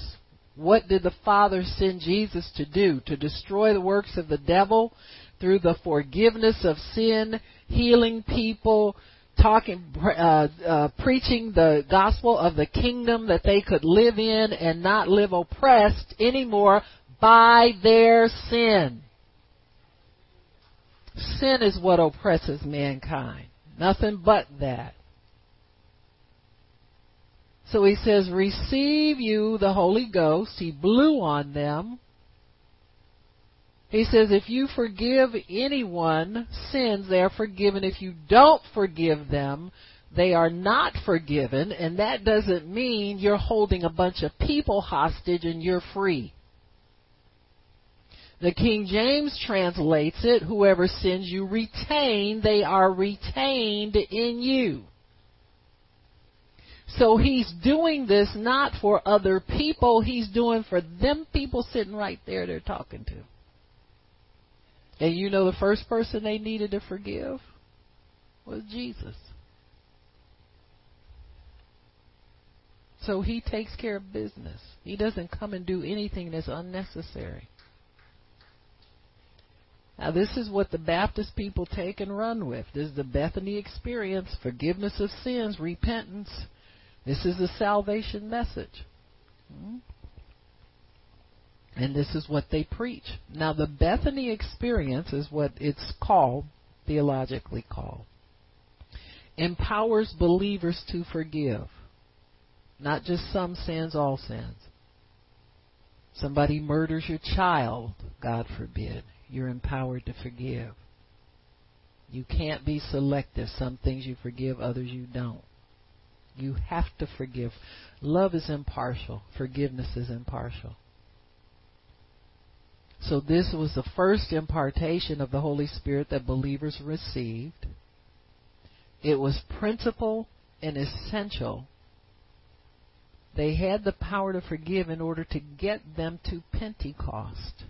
What did the Father send Jesus to do? To destroy the works of the devil through the forgiveness of sin, healing people, talking, uh, uh, preaching the gospel of the kingdom that they could live in and not live oppressed anymore by their sin. Sin is what oppresses mankind. Nothing but that. So he says, Receive you the Holy Ghost. He blew on them. He says, If you forgive anyone sins, they are forgiven. If you don't forgive them, they are not forgiven. And that doesn't mean you're holding a bunch of people hostage and you're free. The King James translates it, whoever sins you retain, they are retained in you. So he's doing this not for other people, he's doing for them people sitting right there they're talking to. And you know the first person they needed to forgive was Jesus. So he takes care of business. He doesn't come and do anything that's unnecessary. Now, this is what the Baptist people take and run with. This is the Bethany experience forgiveness of sins, repentance, this is the salvation message. Hmm? And this is what they preach. Now, the Bethany experience is what it's called, theologically called. Empowers believers to forgive. Not just some sins, all sins. Somebody murders your child, God forbid. You're empowered to forgive. You can't be selective. Some things you forgive, others you don't. You have to forgive. Love is impartial. Forgiveness is impartial. So this was the first impartation of the Holy Spirit that believers received. It was principal and essential. They had the power to forgive in order to get them to Pentecost.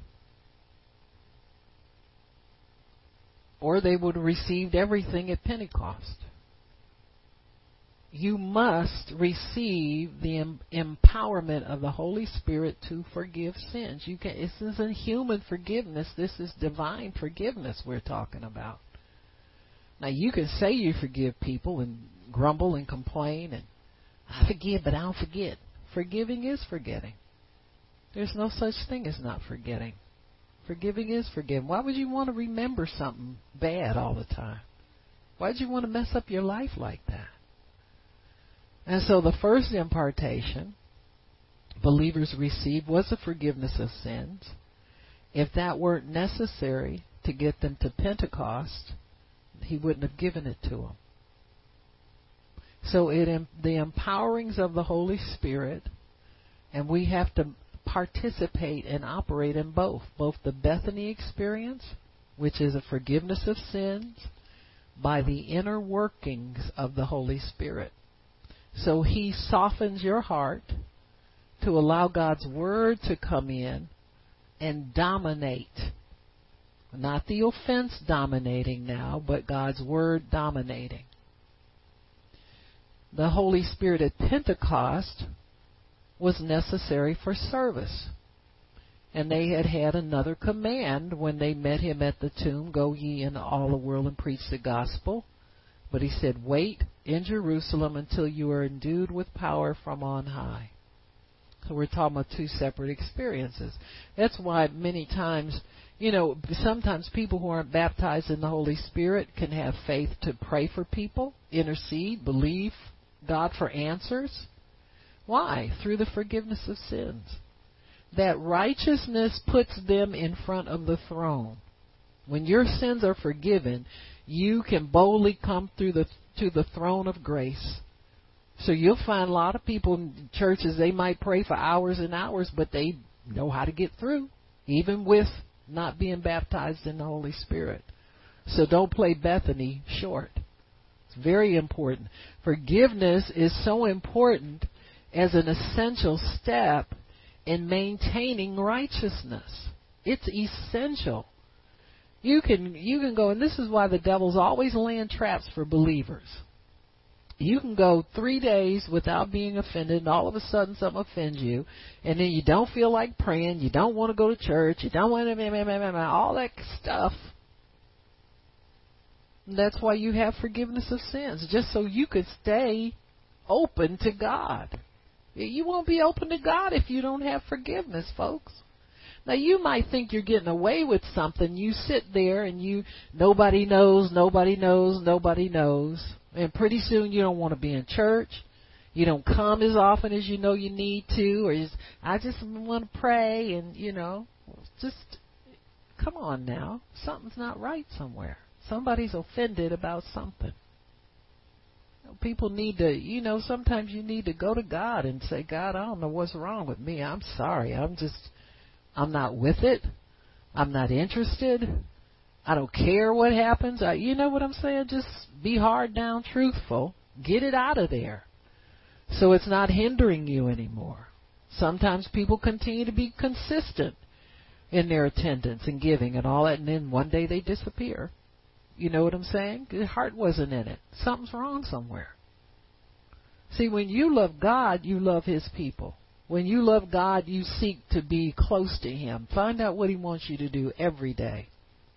Or they would have received everything at Pentecost you must receive the empowerment of the Holy Spirit to forgive sins. You can this isn't human forgiveness, this is divine forgiveness we're talking about. Now you can say you forgive people and grumble and complain and I forgive but I don't forget. Forgiving is forgetting. There's no such thing as not forgetting. Forgiving is forgiving. Why would you want to remember something bad all the time? Why would you want to mess up your life like that? And so the first impartation believers received was the forgiveness of sins. If that weren't necessary to get them to Pentecost, he wouldn't have given it to them. So it the empowerings of the Holy Spirit, and we have to participate and operate in both, both the Bethany experience, which is a forgiveness of sins, by the inner workings of the Holy Spirit. So he softens your heart to allow God's Word to come in and dominate. Not the offense dominating now, but God's Word dominating. The Holy Spirit at Pentecost was necessary for service. And they had had another command when they met him at the tomb Go ye into all the world and preach the gospel. But he said, Wait in Jerusalem until you are endued with power from on high. So we're talking about two separate experiences. That's why many times, you know, sometimes people who aren't baptized in the Holy Spirit can have faith to pray for people, intercede, believe God for answers. Why? Through the forgiveness of sins. That righteousness puts them in front of the throne. When your sins are forgiven, you can boldly come through the to the throne of grace. So you'll find a lot of people in churches they might pray for hours and hours, but they know how to get through, even with not being baptized in the Holy Spirit. So don't play Bethany short. It's very important. Forgiveness is so important as an essential step in maintaining righteousness. It's essential. You can you can go and this is why the devil's always laying traps for believers. You can go three days without being offended, and all of a sudden something offends you, and then you don't feel like praying, you don't want to go to church, you don't want to all that stuff. That's why you have forgiveness of sins, just so you could stay open to God. You won't be open to God if you don't have forgiveness, folks. Now you might think you're getting away with something. You sit there and you nobody knows, nobody knows, nobody knows. And pretty soon you don't want to be in church. You don't come as often as you know you need to or just, I just want to pray and you know, just come on now. Something's not right somewhere. Somebody's offended about something. People need to, you know, sometimes you need to go to God and say, God, I don't know what's wrong with me. I'm sorry. I'm just, I'm not with it. I'm not interested. I don't care what happens. I, you know what I'm saying? Just be hard down truthful. Get it out of there. So it's not hindering you anymore. Sometimes people continue to be consistent in their attendance and giving and all that, and then one day they disappear. You know what I'm saying? The heart wasn't in it. Something's wrong somewhere. See, when you love God, you love His people. When you love God, you seek to be close to Him. Find out what He wants you to do every day.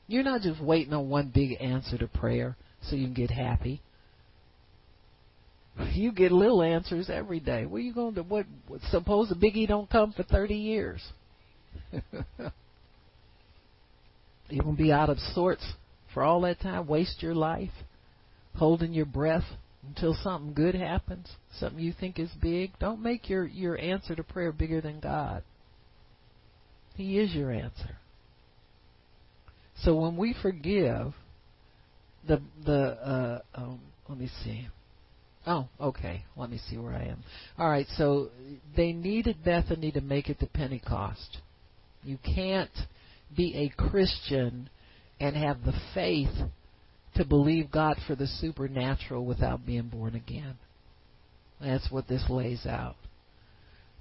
You're not just waiting on one big answer to prayer so you can get happy. You get little answers every day. What are you going to what suppose the biggie don't come for 30 years? You're going to be out of sorts for all that time, waste your life holding your breath until something good happens, something you think is big. Don't make your your answer to prayer bigger than God. He is your answer. So when we forgive, the the uh, um, let me see. Oh, okay. Let me see where I am. All right. So they needed Bethany to make it to Pentecost. You can't be a Christian and have the faith to believe God for the supernatural without being born again. That's what this lays out.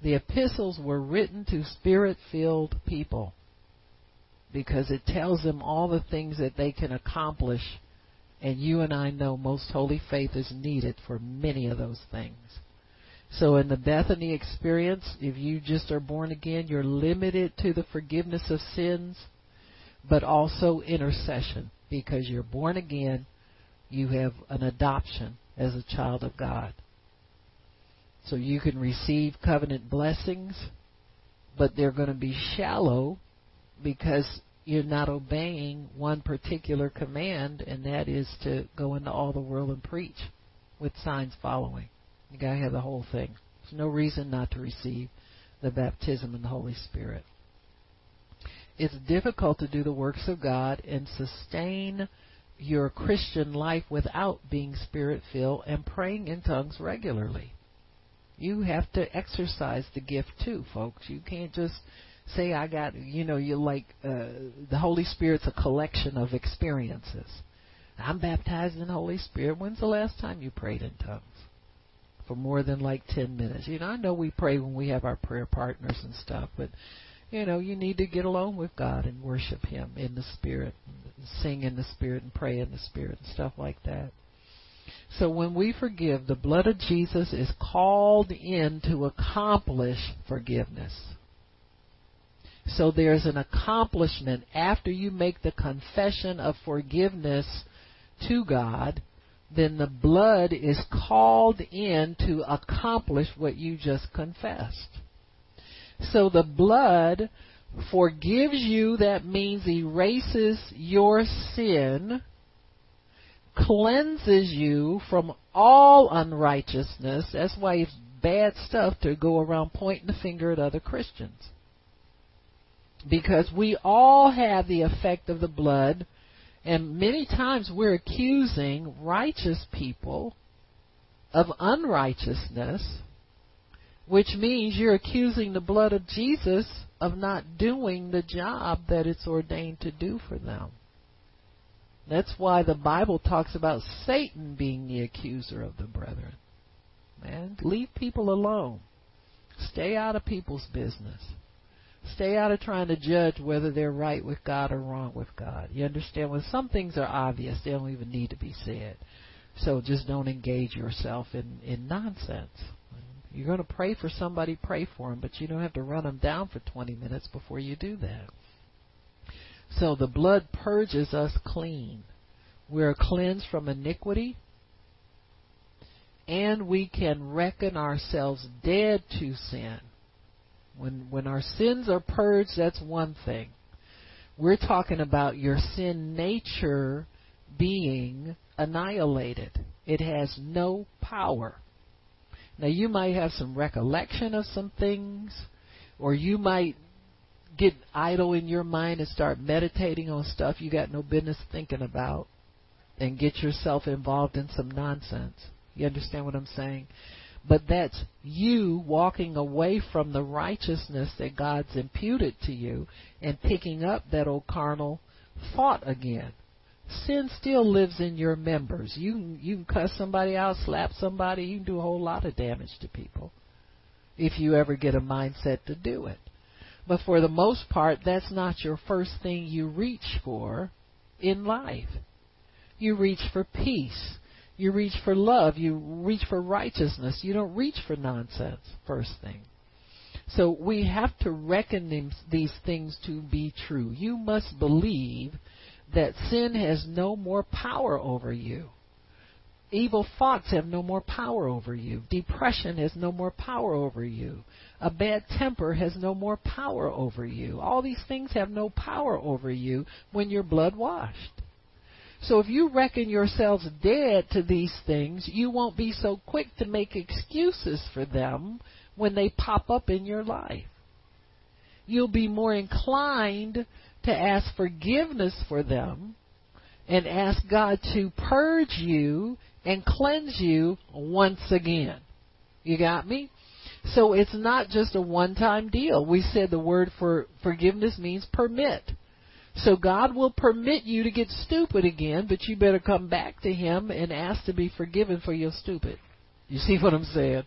The epistles were written to spirit filled people because it tells them all the things that they can accomplish. And you and I know most holy faith is needed for many of those things. So, in the Bethany experience, if you just are born again, you're limited to the forgiveness of sins but also intercession because you're born again, you have an adoption as a child of God. So you can receive covenant blessings, but they're going to be shallow because you're not obeying one particular command, and that is to go into all the world and preach with signs following. You got to have the whole thing. There's no reason not to receive the baptism in the Holy Spirit it's difficult to do the works of God and sustain your Christian life without being spirit filled and praying in tongues regularly. You have to exercise the gift too, folks. You can't just say I got, you know, you're like uh, the Holy Spirit's a collection of experiences. I'm baptized in the Holy Spirit. When's the last time you prayed in tongues? For more than like 10 minutes. You know, I know we pray when we have our prayer partners and stuff, but you know, you need to get alone with God and worship Him in the Spirit, and sing in the Spirit, and pray in the Spirit, and stuff like that. So when we forgive, the blood of Jesus is called in to accomplish forgiveness. So there's an accomplishment after you make the confession of forgiveness to God, then the blood is called in to accomplish what you just confessed. So the blood forgives you, that means erases your sin, cleanses you from all unrighteousness. That's why it's bad stuff to go around pointing the finger at other Christians. Because we all have the effect of the blood, and many times we're accusing righteous people of unrighteousness which means you're accusing the blood of Jesus of not doing the job that it's ordained to do for them. That's why the Bible talks about Satan being the accuser of the brethren. Man, leave people alone. Stay out of people's business. Stay out of trying to judge whether they're right with God or wrong with God. You understand? When some things are obvious, they don't even need to be said. So just don't engage yourself in, in nonsense. You're going to pray for somebody, pray for them, but you don't have to run them down for 20 minutes before you do that. So the blood purges us clean. We're cleansed from iniquity, and we can reckon ourselves dead to sin. When when our sins are purged, that's one thing. We're talking about your sin nature being annihilated. It has no power. Now you might have some recollection of some things, or you might get idle in your mind and start meditating on stuff you got no business thinking about and get yourself involved in some nonsense. You understand what I'm saying? But that's you walking away from the righteousness that God's imputed to you and picking up that old carnal thought again sin still lives in your members. You you can cuss somebody out, slap somebody, you can do a whole lot of damage to people if you ever get a mindset to do it. But for the most part, that's not your first thing you reach for in life. You reach for peace. You reach for love. You reach for righteousness. You don't reach for nonsense, first thing. So we have to reckon these things to be true. You must believe that sin has no more power over you. Evil thoughts have no more power over you. Depression has no more power over you. A bad temper has no more power over you. All these things have no power over you when you're blood washed. So if you reckon yourselves dead to these things, you won't be so quick to make excuses for them when they pop up in your life. You'll be more inclined to ask forgiveness for them and ask God to purge you and cleanse you once again. You got me? So it's not just a one time deal. We said the word for forgiveness means permit. So God will permit you to get stupid again, but you better come back to Him and ask to be forgiven for your stupid. You see what I'm saying?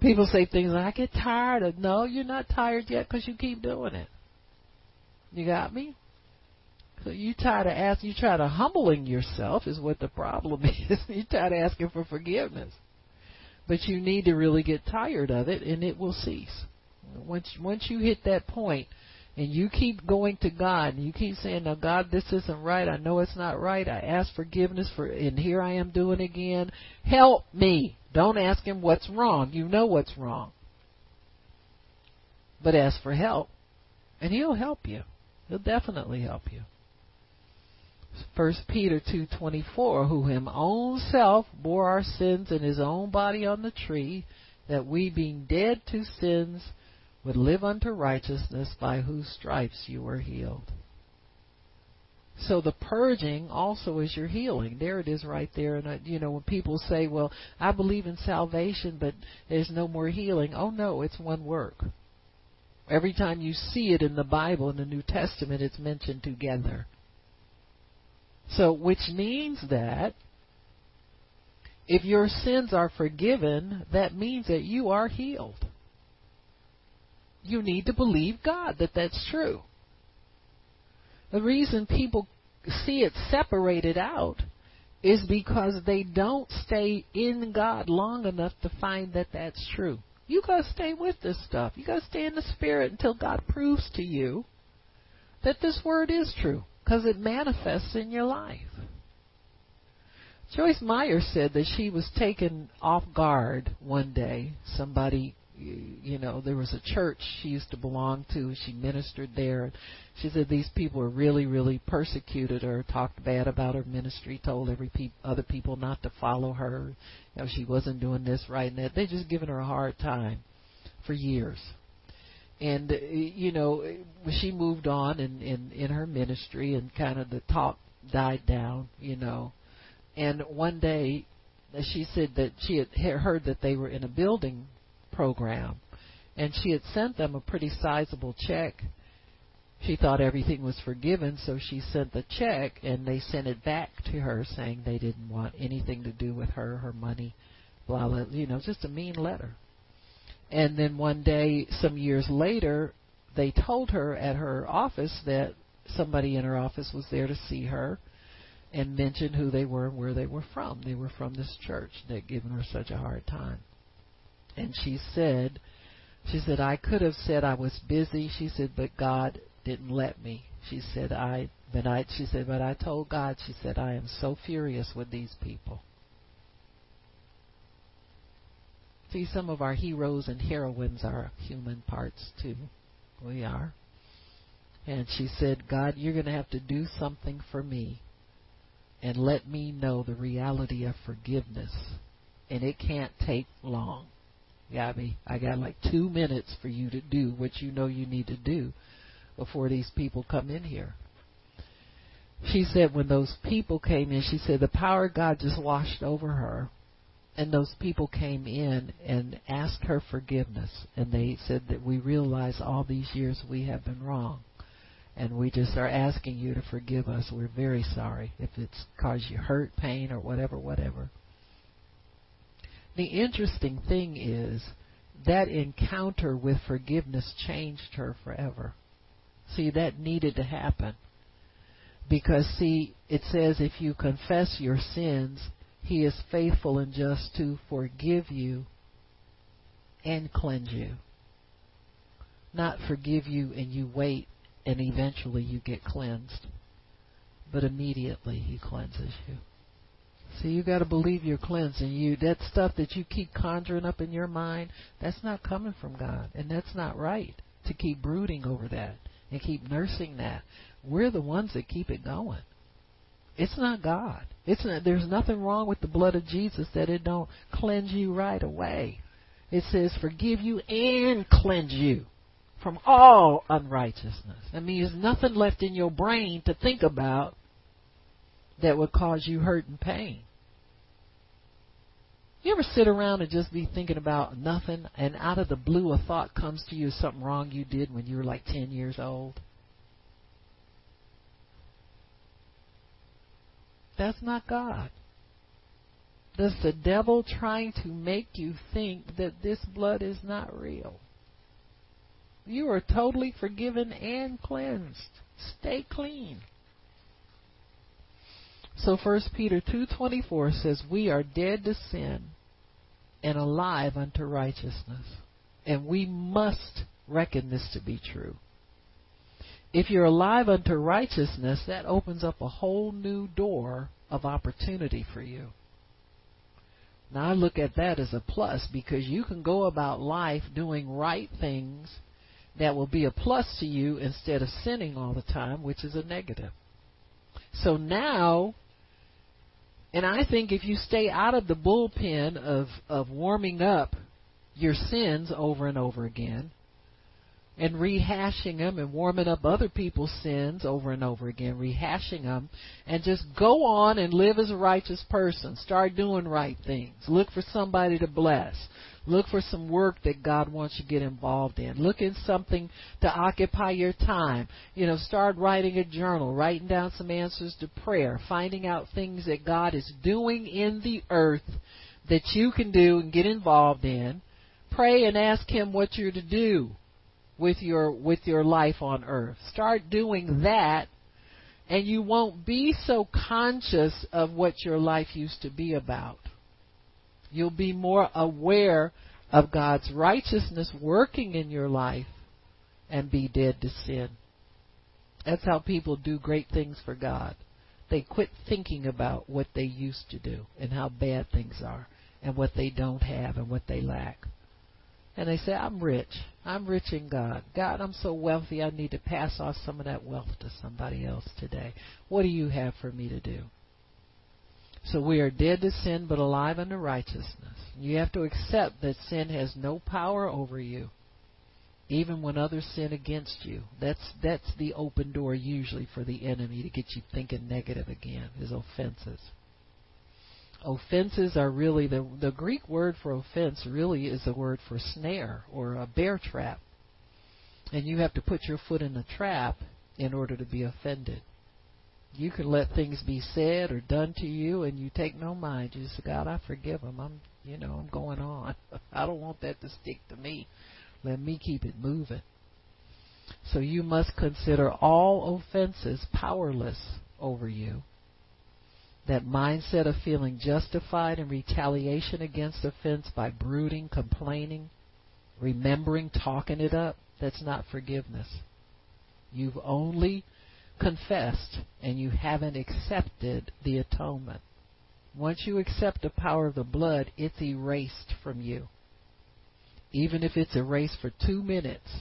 People say things like, I get tired of, no, you're not tired yet because you keep doing it. You got me? So you try to ask, you try to humbling yourself is what the problem is. you try to asking for forgiveness, but you need to really get tired of it, and it will cease. Once once you hit that point, and you keep going to God, and you keep saying, "Now, God, this isn't right. I know it's not right. I ask forgiveness for, and here I am doing again. Help me." Don't ask Him what's wrong. You know what's wrong, but ask for help, and He'll help you. He'll definitely help you. First Peter two twenty four, who him own self bore our sins in his own body on the tree, that we being dead to sins would live unto righteousness, by whose stripes you were healed. So the purging also is your healing. There it is right there. And, uh, you know, when people say, well, I believe in salvation, but there's no more healing. Oh, no, it's one work. Every time you see it in the Bible, in the New Testament, it's mentioned together. So, which means that if your sins are forgiven, that means that you are healed. You need to believe God that that's true. The reason people see it separated out is because they don't stay in God long enough to find that that's true. You got to stay with this stuff. You got to stay in the Spirit until God proves to you that this word is true because it manifests in your life. Joyce Meyer said that she was taken off guard one day. Somebody you know, there was a church she used to belong to. She ministered there. She said these people were really, really persecuted her, talked bad about her ministry, told every pe- other people not to follow her. You know, she wasn't doing this right and that. They just given her a hard time for years. And uh, you know, she moved on in in in her ministry, and kind of the talk died down. You know, and one day she said that she had heard that they were in a building program. And she had sent them a pretty sizable check. She thought everything was forgiven, so she sent the check and they sent it back to her saying they didn't want anything to do with her, her money, blah, blah, you know, just a mean letter. And then one day, some years later, they told her at her office that somebody in her office was there to see her and mentioned who they were and where they were from. They were from this church that had given her such a hard time and she said, she said I could have said I was busy. She said, but God didn't let me. She said I, but I, she said, but I told God. She said I am so furious with these people. See, some of our heroes and heroines are human parts too. We are. And she said, God, you're going to have to do something for me and let me know the reality of forgiveness. And it can't take long. Gabby. I got like two minutes for you to do what you know you need to do before these people come in here. She said when those people came in, she said the power of God just washed over her. And those people came in and asked her forgiveness. And they said that we realize all these years we have been wrong. And we just are asking you to forgive us. We're very sorry if it's caused you hurt, pain, or whatever, whatever. The interesting thing is that encounter with forgiveness changed her forever. See, that needed to happen. Because, see, it says if you confess your sins, He is faithful and just to forgive you and cleanse you. Not forgive you and you wait and eventually you get cleansed, but immediately He cleanses you. See, you got to believe you're cleansing you. That stuff that you keep conjuring up in your mind, that's not coming from God, and that's not right to keep brooding over that and keep nursing that. We're the ones that keep it going. It's not God. It's not, there's nothing wrong with the blood of Jesus that it don't cleanse you right away. It says forgive you and cleanse you from all unrighteousness. That means nothing left in your brain to think about that would cause you hurt and pain. You ever sit around and just be thinking about nothing, and out of the blue a thought comes to you of something wrong you did when you were like 10 years old? That's not God. That's the devil trying to make you think that this blood is not real. You are totally forgiven and cleansed. Stay clean. So 1 Peter 2:24 says we are dead to sin and alive unto righteousness. And we must reckon this to be true. If you're alive unto righteousness, that opens up a whole new door of opportunity for you. Now I look at that as a plus because you can go about life doing right things that will be a plus to you instead of sinning all the time, which is a negative. So now and I think if you stay out of the bullpen of, of warming up your sins over and over again, and rehashing them and warming up other people's sins over and over again, rehashing them, and just go on and live as a righteous person. Start doing right things. Look for somebody to bless. Look for some work that God wants you to get involved in. Look in something to occupy your time. You know, start writing a journal, writing down some answers to prayer, finding out things that God is doing in the earth that you can do and get involved in. Pray and ask Him what you're to do with your with your life on earth. Start doing that and you won't be so conscious of what your life used to be about. You'll be more aware of God's righteousness working in your life and be dead to sin. That's how people do great things for God. They quit thinking about what they used to do and how bad things are and what they don't have and what they lack. And they say, I'm rich. I'm rich in God. God, I'm so wealthy, I need to pass off some of that wealth to somebody else today. What do you have for me to do? So we are dead to sin but alive unto righteousness. You have to accept that sin has no power over you, even when others sin against you. That's that's the open door usually for the enemy to get you thinking negative again. Is offenses. Offenses are really the the Greek word for offense really is a word for snare or a bear trap. And you have to put your foot in the trap in order to be offended. You can let things be said or done to you, and you take no mind. You say, God, I forgive them. I'm, you know, I'm going on. I don't want that to stick to me. Let me keep it moving. So you must consider all offenses powerless over you. That mindset of feeling justified in retaliation against offense by brooding, complaining, remembering, talking it up, that's not forgiveness. You've only confessed and you haven't accepted the atonement. Once you accept the power of the blood, it's erased from you. Even if it's erased for two minutes,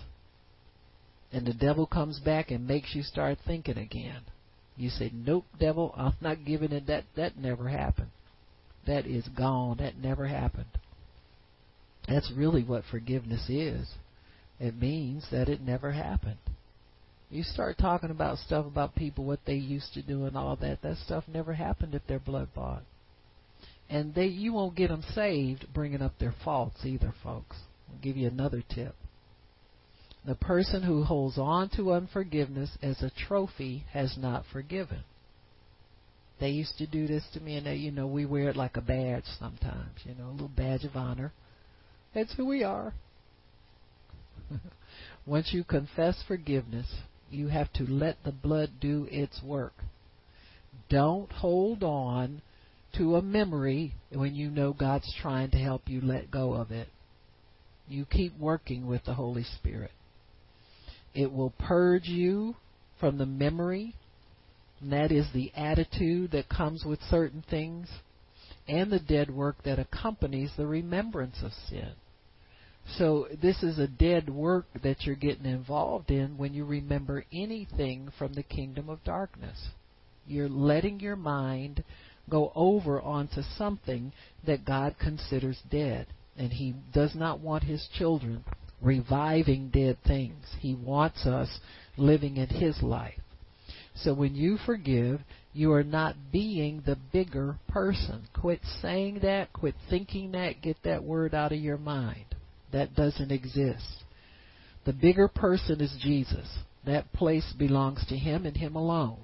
and the devil comes back and makes you start thinking again. You say, Nope, devil, I'm not giving it that that never happened. That is gone. That never happened. That's really what forgiveness is. It means that it never happened. You start talking about stuff about people, what they used to do, and all that. That stuff never happened if they're blood bought. And they, you won't get them saved bringing up their faults either, folks. I'll give you another tip. The person who holds on to unforgiveness as a trophy has not forgiven. They used to do this to me, and they, you know, we wear it like a badge sometimes. You know, a little badge of honor. That's who we are. Once you confess forgiveness, you have to let the blood do its work. Don't hold on to a memory when you know God's trying to help you let go of it. You keep working with the Holy Spirit. It will purge you from the memory, and that is the attitude that comes with certain things, and the dead work that accompanies the remembrance of sin. So this is a dead work that you're getting involved in when you remember anything from the kingdom of darkness. You're letting your mind go over onto something that God considers dead. And He does not want His children reviving dead things. He wants us living in His life. So when you forgive, you are not being the bigger person. Quit saying that, quit thinking that, get that word out of your mind. That doesn't exist. The bigger person is Jesus. That place belongs to Him and Him alone.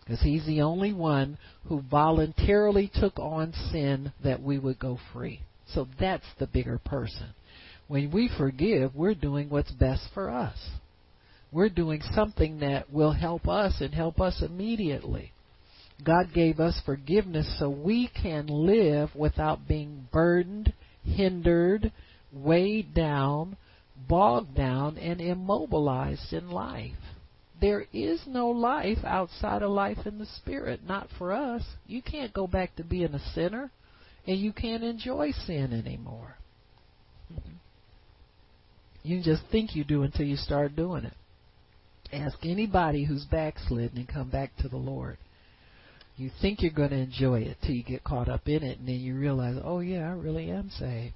Because He's the only one who voluntarily took on sin that we would go free. So that's the bigger person. When we forgive, we're doing what's best for us. We're doing something that will help us and help us immediately. God gave us forgiveness so we can live without being burdened, hindered, weighed down, bogged down, and immobilized in life. There is no life outside of life in the Spirit, not for us. You can't go back to being a sinner, and you can't enjoy sin anymore. You just think you do until you start doing it. Ask anybody who's backslidden and come back to the Lord. You think you're going to enjoy it till you get caught up in it, and then you realize, oh yeah, I really am saved.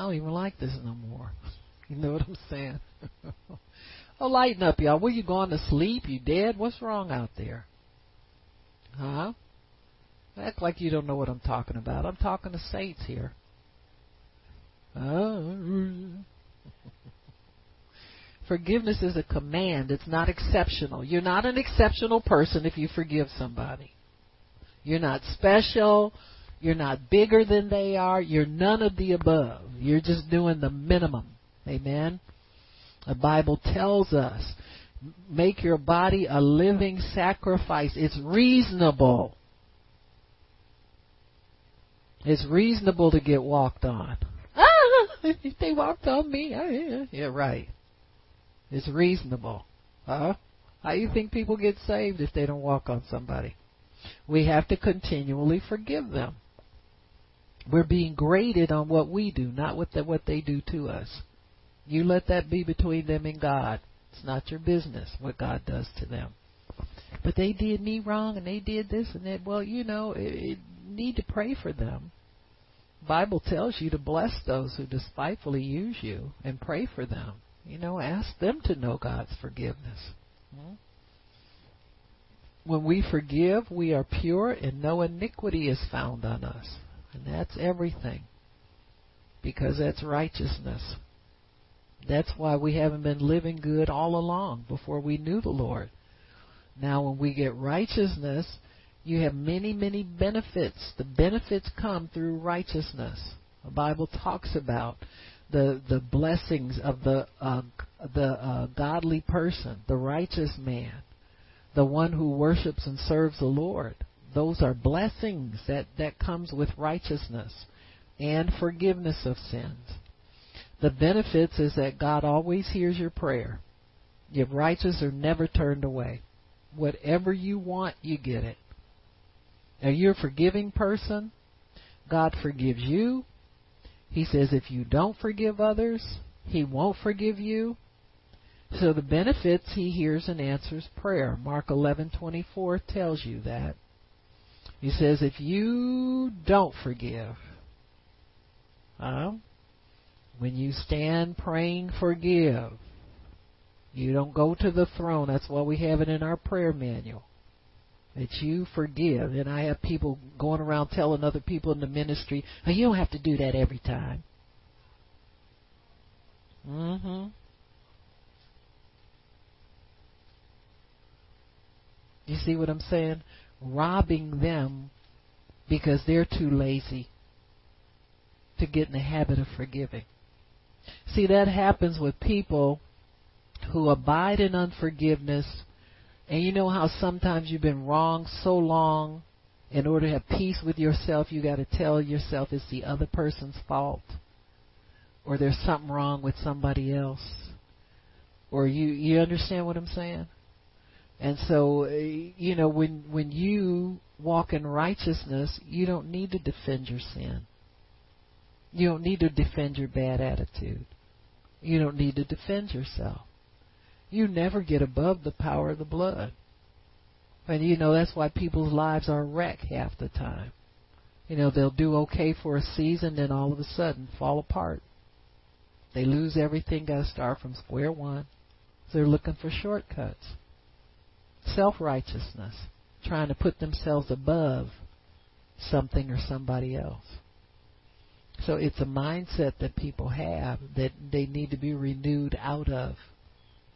I don't even like this no more. You know what I'm saying? oh, lighten up, y'all. Were you going to sleep? You dead? What's wrong out there? Huh? Act like you don't know what I'm talking about. I'm talking to saints here. Forgiveness is a command. It's not exceptional. You're not an exceptional person if you forgive somebody. You're not special. You're not bigger than they are. You're none of the above. You're just doing the minimum. Amen. The Bible tells us, make your body a living sacrifice. It's reasonable. It's reasonable to get walked on. Ah, if they walked on me, yeah, yeah, right. It's reasonable. Huh? How you think people get saved if they don't walk on somebody? We have to continually forgive them. We're being graded on what we do, not what the, what they do to us. You let that be between them and God. It's not your business what God does to them. But they did me wrong and they did this and that. Well, you know, it, it need to pray for them. Bible tells you to bless those who despitefully use you and pray for them. You know, ask them to know God's forgiveness. Hmm? When we forgive, we are pure and no iniquity is found on us. And that's everything. Because that's righteousness. That's why we haven't been living good all along before we knew the Lord. Now, when we get righteousness, you have many, many benefits. The benefits come through righteousness. The Bible talks about the the blessings of the uh, the uh, godly person, the righteous man, the one who worships and serves the Lord. Those are blessings that that comes with righteousness and forgiveness of sins. The benefits is that God always hears your prayer. Your righteous are never turned away. Whatever you want, you get it. Are you a forgiving person? God forgives you. He says if you don't forgive others, He won't forgive you. So the benefits He hears and answers prayer. Mark 11:24 tells you that. He says if you don't forgive, uh, when you stand praying, forgive. You don't go to the throne. That's why we have it in our prayer manual that you forgive. And I have people going around telling other people in the ministry, oh, you don't have to do that every time. Mm-hmm. You see what I'm saying? Robbing them because they're too lazy to get in the habit of forgiving. See, that happens with people who abide in unforgiveness and you know how sometimes you've been wrong so long, in order to have peace with yourself, you got to tell yourself it's the other person's fault, or there's something wrong with somebody else, or you you understand what I'm saying? And so, eh, you know, when when you walk in righteousness, you don't need to defend your sin. You don't need to defend your bad attitude. You don't need to defend yourself you never get above the power of the blood. And you know that's why people's lives are wrecked half the time. You know they'll do okay for a season, then all of a sudden fall apart. They lose everything, got to start from square one. So they're looking for shortcuts. Self righteousness, trying to put themselves above something or somebody else. So it's a mindset that people have that they need to be renewed out of.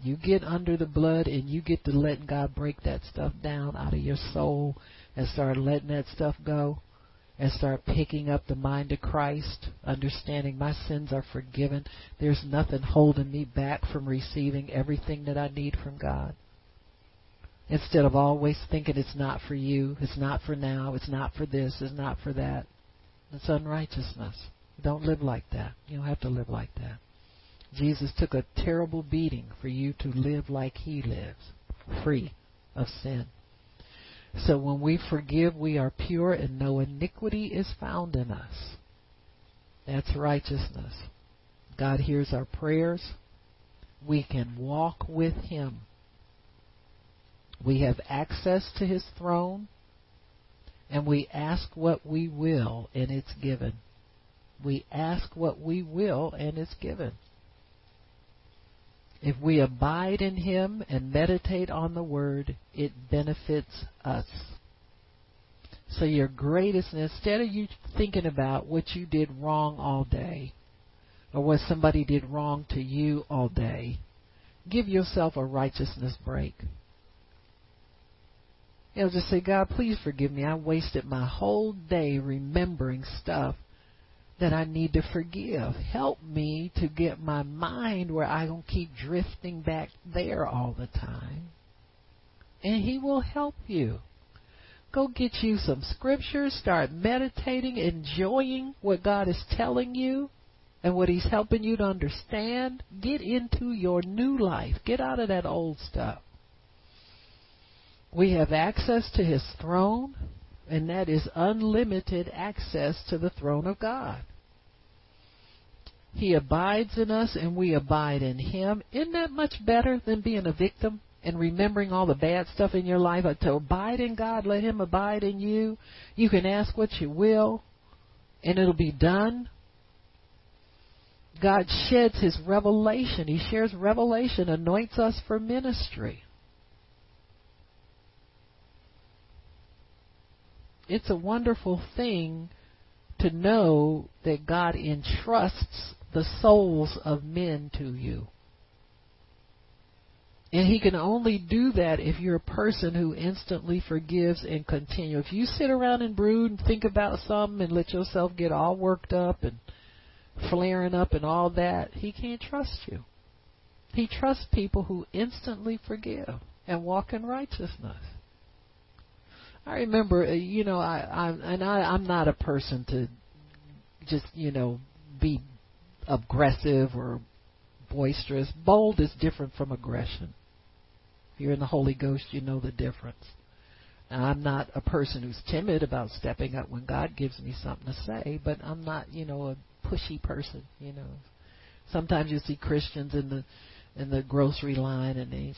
You get under the blood and you get to let God break that stuff down out of your soul and start letting that stuff go and start picking up the mind of Christ, understanding my sins are forgiven. There's nothing holding me back from receiving everything that I need from God. Instead of always thinking it's not for you, it's not for now, it's not for this, it's not for that. It's unrighteousness. Don't live like that. You don't have to live like that. Jesus took a terrible beating for you to live like he lives, free of sin. So when we forgive, we are pure and no iniquity is found in us. That's righteousness. God hears our prayers. We can walk with Him. We have access to His throne. And we ask what we will, and it's given. We ask what we will, and it's given. If we abide in Him and meditate on the Word, it benefits us. So your greatest, instead of you thinking about what you did wrong all day, or what somebody did wrong to you all day, give yourself a righteousness break. You know, just say, God, please forgive me. I wasted my whole day remembering stuff that I need to forgive. Help me to get my mind where I don't keep drifting back there all the time. And He will help you. Go get you some scriptures, start meditating, enjoying what God is telling you and what He's helping you to understand. Get into your new life. Get out of that old stuff. We have access to His throne, and that is unlimited access to the throne of God. He abides in us and we abide in Him. Isn't that much better than being a victim and remembering all the bad stuff in your life? To abide in God, let Him abide in you. You can ask what you will, and it'll be done. God sheds His revelation. He shares revelation, anoints us for ministry. It's a wonderful thing to know that God entrusts the souls of men to you. And he can only do that if you're a person who instantly forgives and continue. If you sit around and brood and think about something and let yourself get all worked up and flaring up and all that, he can't trust you. He trusts people who instantly forgive and walk in righteousness. I remember, uh, you know, I, I and I, I'm not a person to just, you know, be aggressive or boisterous. Bold is different from aggression. If you're in the Holy Ghost, you know the difference. Now, I'm not a person who's timid about stepping up when God gives me something to say, but I'm not, you know, a pushy person, you know. Sometimes you see Christians in the in the grocery line and they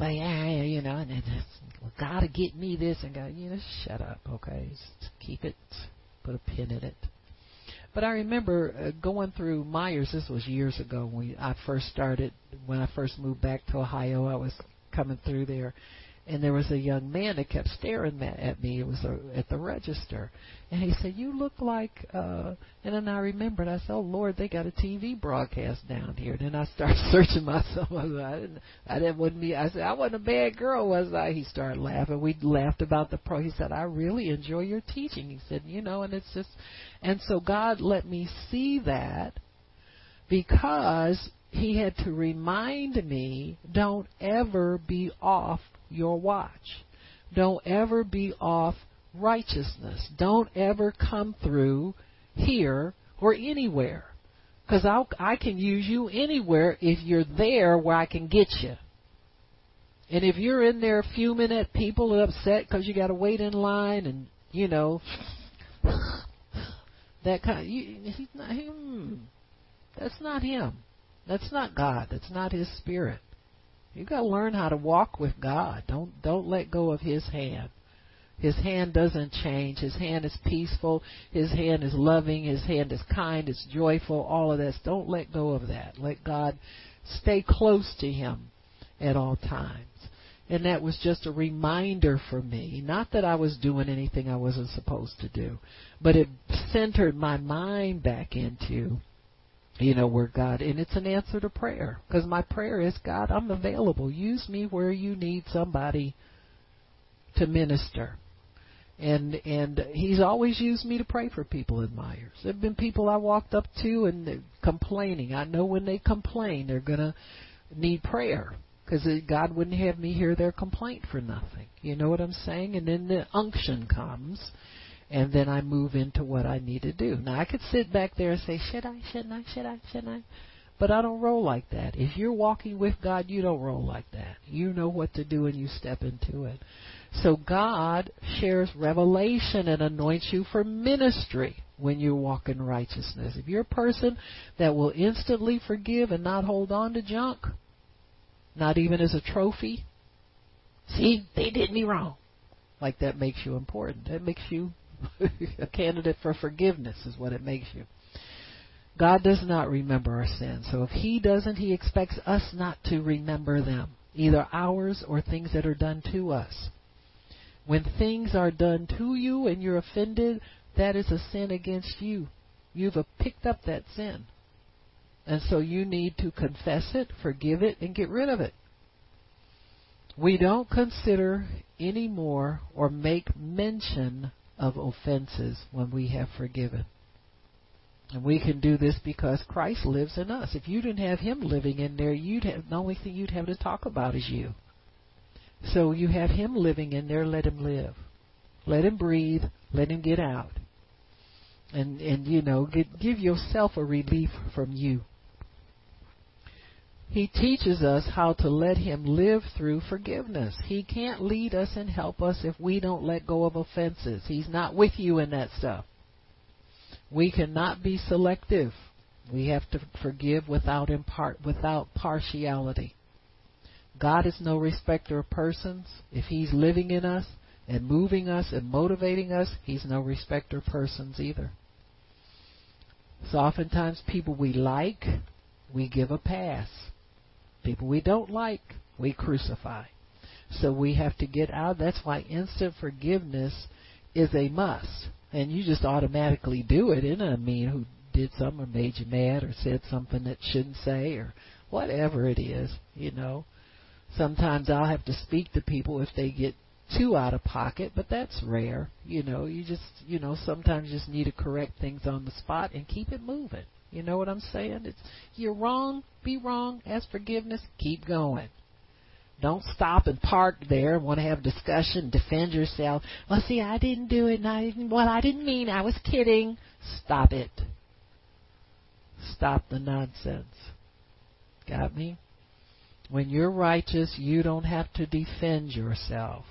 like, yeah, you know, and God to get me this and God, you know, shut up, okay? Just keep it, put a pin in it. But I remember uh, going through Meijers. This was years ago when I first started. When I first moved back to Ohio, I was coming through there, and there was a young man that kept staring at me. It was a, at the register, and he said, "You look like." uh And then I remembered. I said, "Oh Lord, they got a TV broadcast down here." And then I started searching myself. I, I didn't. I didn't. Wouldn't be. I said, "I wasn't a bad girl, was I?" He started laughing. We laughed about the pro. He said, "I really enjoy your teaching." He said, "You know," and it's just, and so God let me see that because He had to remind me, don't ever be off your watch. Don't ever be off righteousness. Don't ever come through here or anywhere. Because I can use you anywhere if you're there where I can get you. And if you're in there fuming at people and upset because you got to wait in line and, you know, that kind, you, he's not him. That's not him. That's not God. That's not His Spirit. You got to learn how to walk with God. Don't don't let go of His hand. His hand doesn't change. His hand is peaceful. His hand is loving. His hand is kind. It's joyful. All of this. Don't let go of that. Let God stay close to Him at all times. And that was just a reminder for me. Not that I was doing anything I wasn't supposed to do, but it centered my mind back into you know, where God, and it's an answer to prayer. Because my prayer is, God, I'm available. Use me where you need somebody to minister. And and He's always used me to pray for people in Meijers. There've been people I walked up to and complaining. I know when they complain, they're gonna need prayer because God wouldn't have me hear their complaint for nothing. You know what I'm saying? And then the unction comes and then I move into what I need to do. Now I could sit back there and say, should I, shouldn't I, should I, shouldn't I? But I don't roll like that. If you're walking with God, you don't roll like that. You know what to do and you step into it. So God shares revelation and anoints you for ministry when you walk in righteousness. If you're a person that will instantly forgive and not hold on to junk, not even as a trophy, see, they did me wrong. Like that makes you important. That makes you a candidate for forgiveness is what it makes you. God does not remember our sins. So if He doesn't, He expects us not to remember them, either ours or things that are done to us. When things are done to you and you're offended, that is a sin against you. You've picked up that sin. And so you need to confess it, forgive it, and get rid of it. We don't consider any more or make mention of offenses when we have forgiven. And we can do this because Christ lives in us. If you didn't have Him living in there, you'd have the only thing you'd have to talk about is you. So you have Him living in there. Let Him live. Let Him breathe. Let Him get out. And and you know, get, give yourself a relief from you. He teaches us how to let Him live through forgiveness. He can't lead us and help us if we don't let go of offenses. He's not with you in that stuff. We cannot be selective. We have to forgive without impart, without partiality. God is no respecter of persons. If He's living in us and moving us and motivating us, He's no respecter of persons either. So oftentimes people we like, we give a pass. People we don't like, we crucify. So we have to get out. That's why instant forgiveness is a must. And you just automatically do it. It doesn't mean who did something or made you mad or said something that shouldn't say or whatever it is, you know. Sometimes I'll have to speak to people if they get too out of pocket, but that's rare. You know, you just, you know, sometimes you just need to correct things on the spot and keep it moving. You know what I'm saying? It's you're wrong, be wrong, ask forgiveness, keep going. Don't stop and park there and want to have discussion, defend yourself. Well, see, I didn't do it, and I didn't. Well, I didn't mean. I was kidding. Stop it. Stop the nonsense. Got me? When you're righteous, you don't have to defend yourself.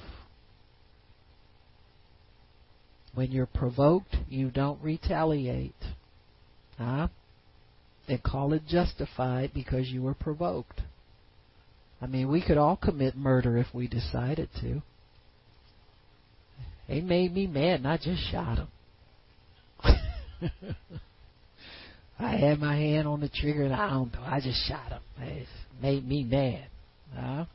When you're provoked, you don't retaliate. Huh? And call it justified because you were provoked. I mean, we could all commit murder if we decided to. They made me mad and I just shot them. I had my hand on the trigger and I don't know, I just shot them. It made me mad. Huh?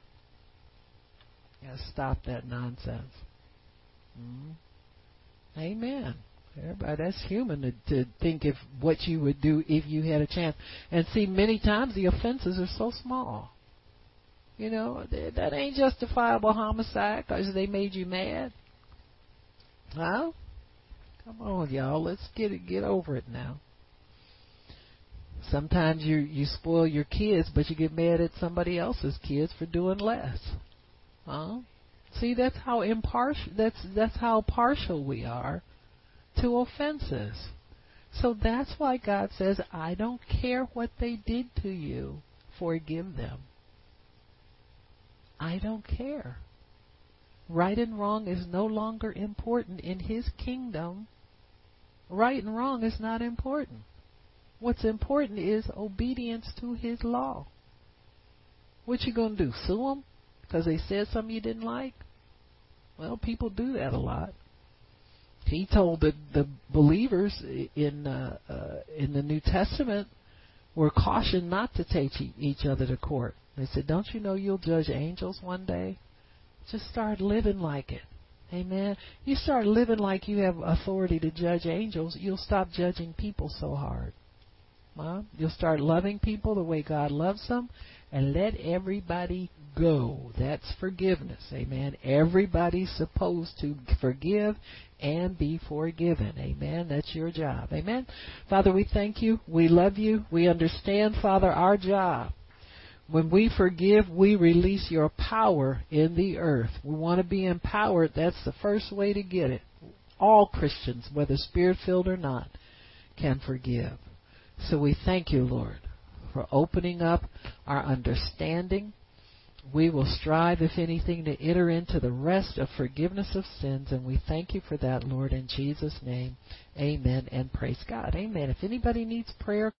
Gotta stop that nonsense. Mm-hmm. Amen. Everybody, that's human to, to think if what you would do if you had a chance. And see, many times the offenses are so small. You know, that ain't justifiable homicide because they made you mad. Huh? Come on, y'all. Let's get it. Get over it now. Sometimes you you spoil your kids, but you get mad at somebody else's kids for doing less. Huh? See, that's how impartial. That's that's how partial we are to offenses. So that's why God says, I don't care what they did to you, forgive them. I don't care. Right and wrong is no longer important in His kingdom. Right and wrong is not important. What's important is obedience to His law. What you gonna do? Sue them because they said something you didn't like? Well, people do that a lot he told the the believers in uh, uh, in the New Testament were cautioned not to take each other to court. They said, "Don't you know you'll judge angels one day? Just start living like it." Amen. You start living like you have authority to judge angels, you'll stop judging people so hard. Well, you'll start loving people the way God loves them and let everybody go. That's forgiveness. Amen. Everybody's supposed to forgive and be forgiven. Amen. That's your job. Amen. Father, we thank you. We love you. We understand, Father, our job. When we forgive, we release your power in the earth. We want to be empowered. That's the first way to get it. All Christians, whether spirit filled or not, can forgive. So we thank you, Lord, for opening up our understanding we will strive, if anything, to enter into the rest of forgiveness of sins, and we thank you for that, Lord, in Jesus' name. Amen and praise God. Amen. If anybody needs prayer,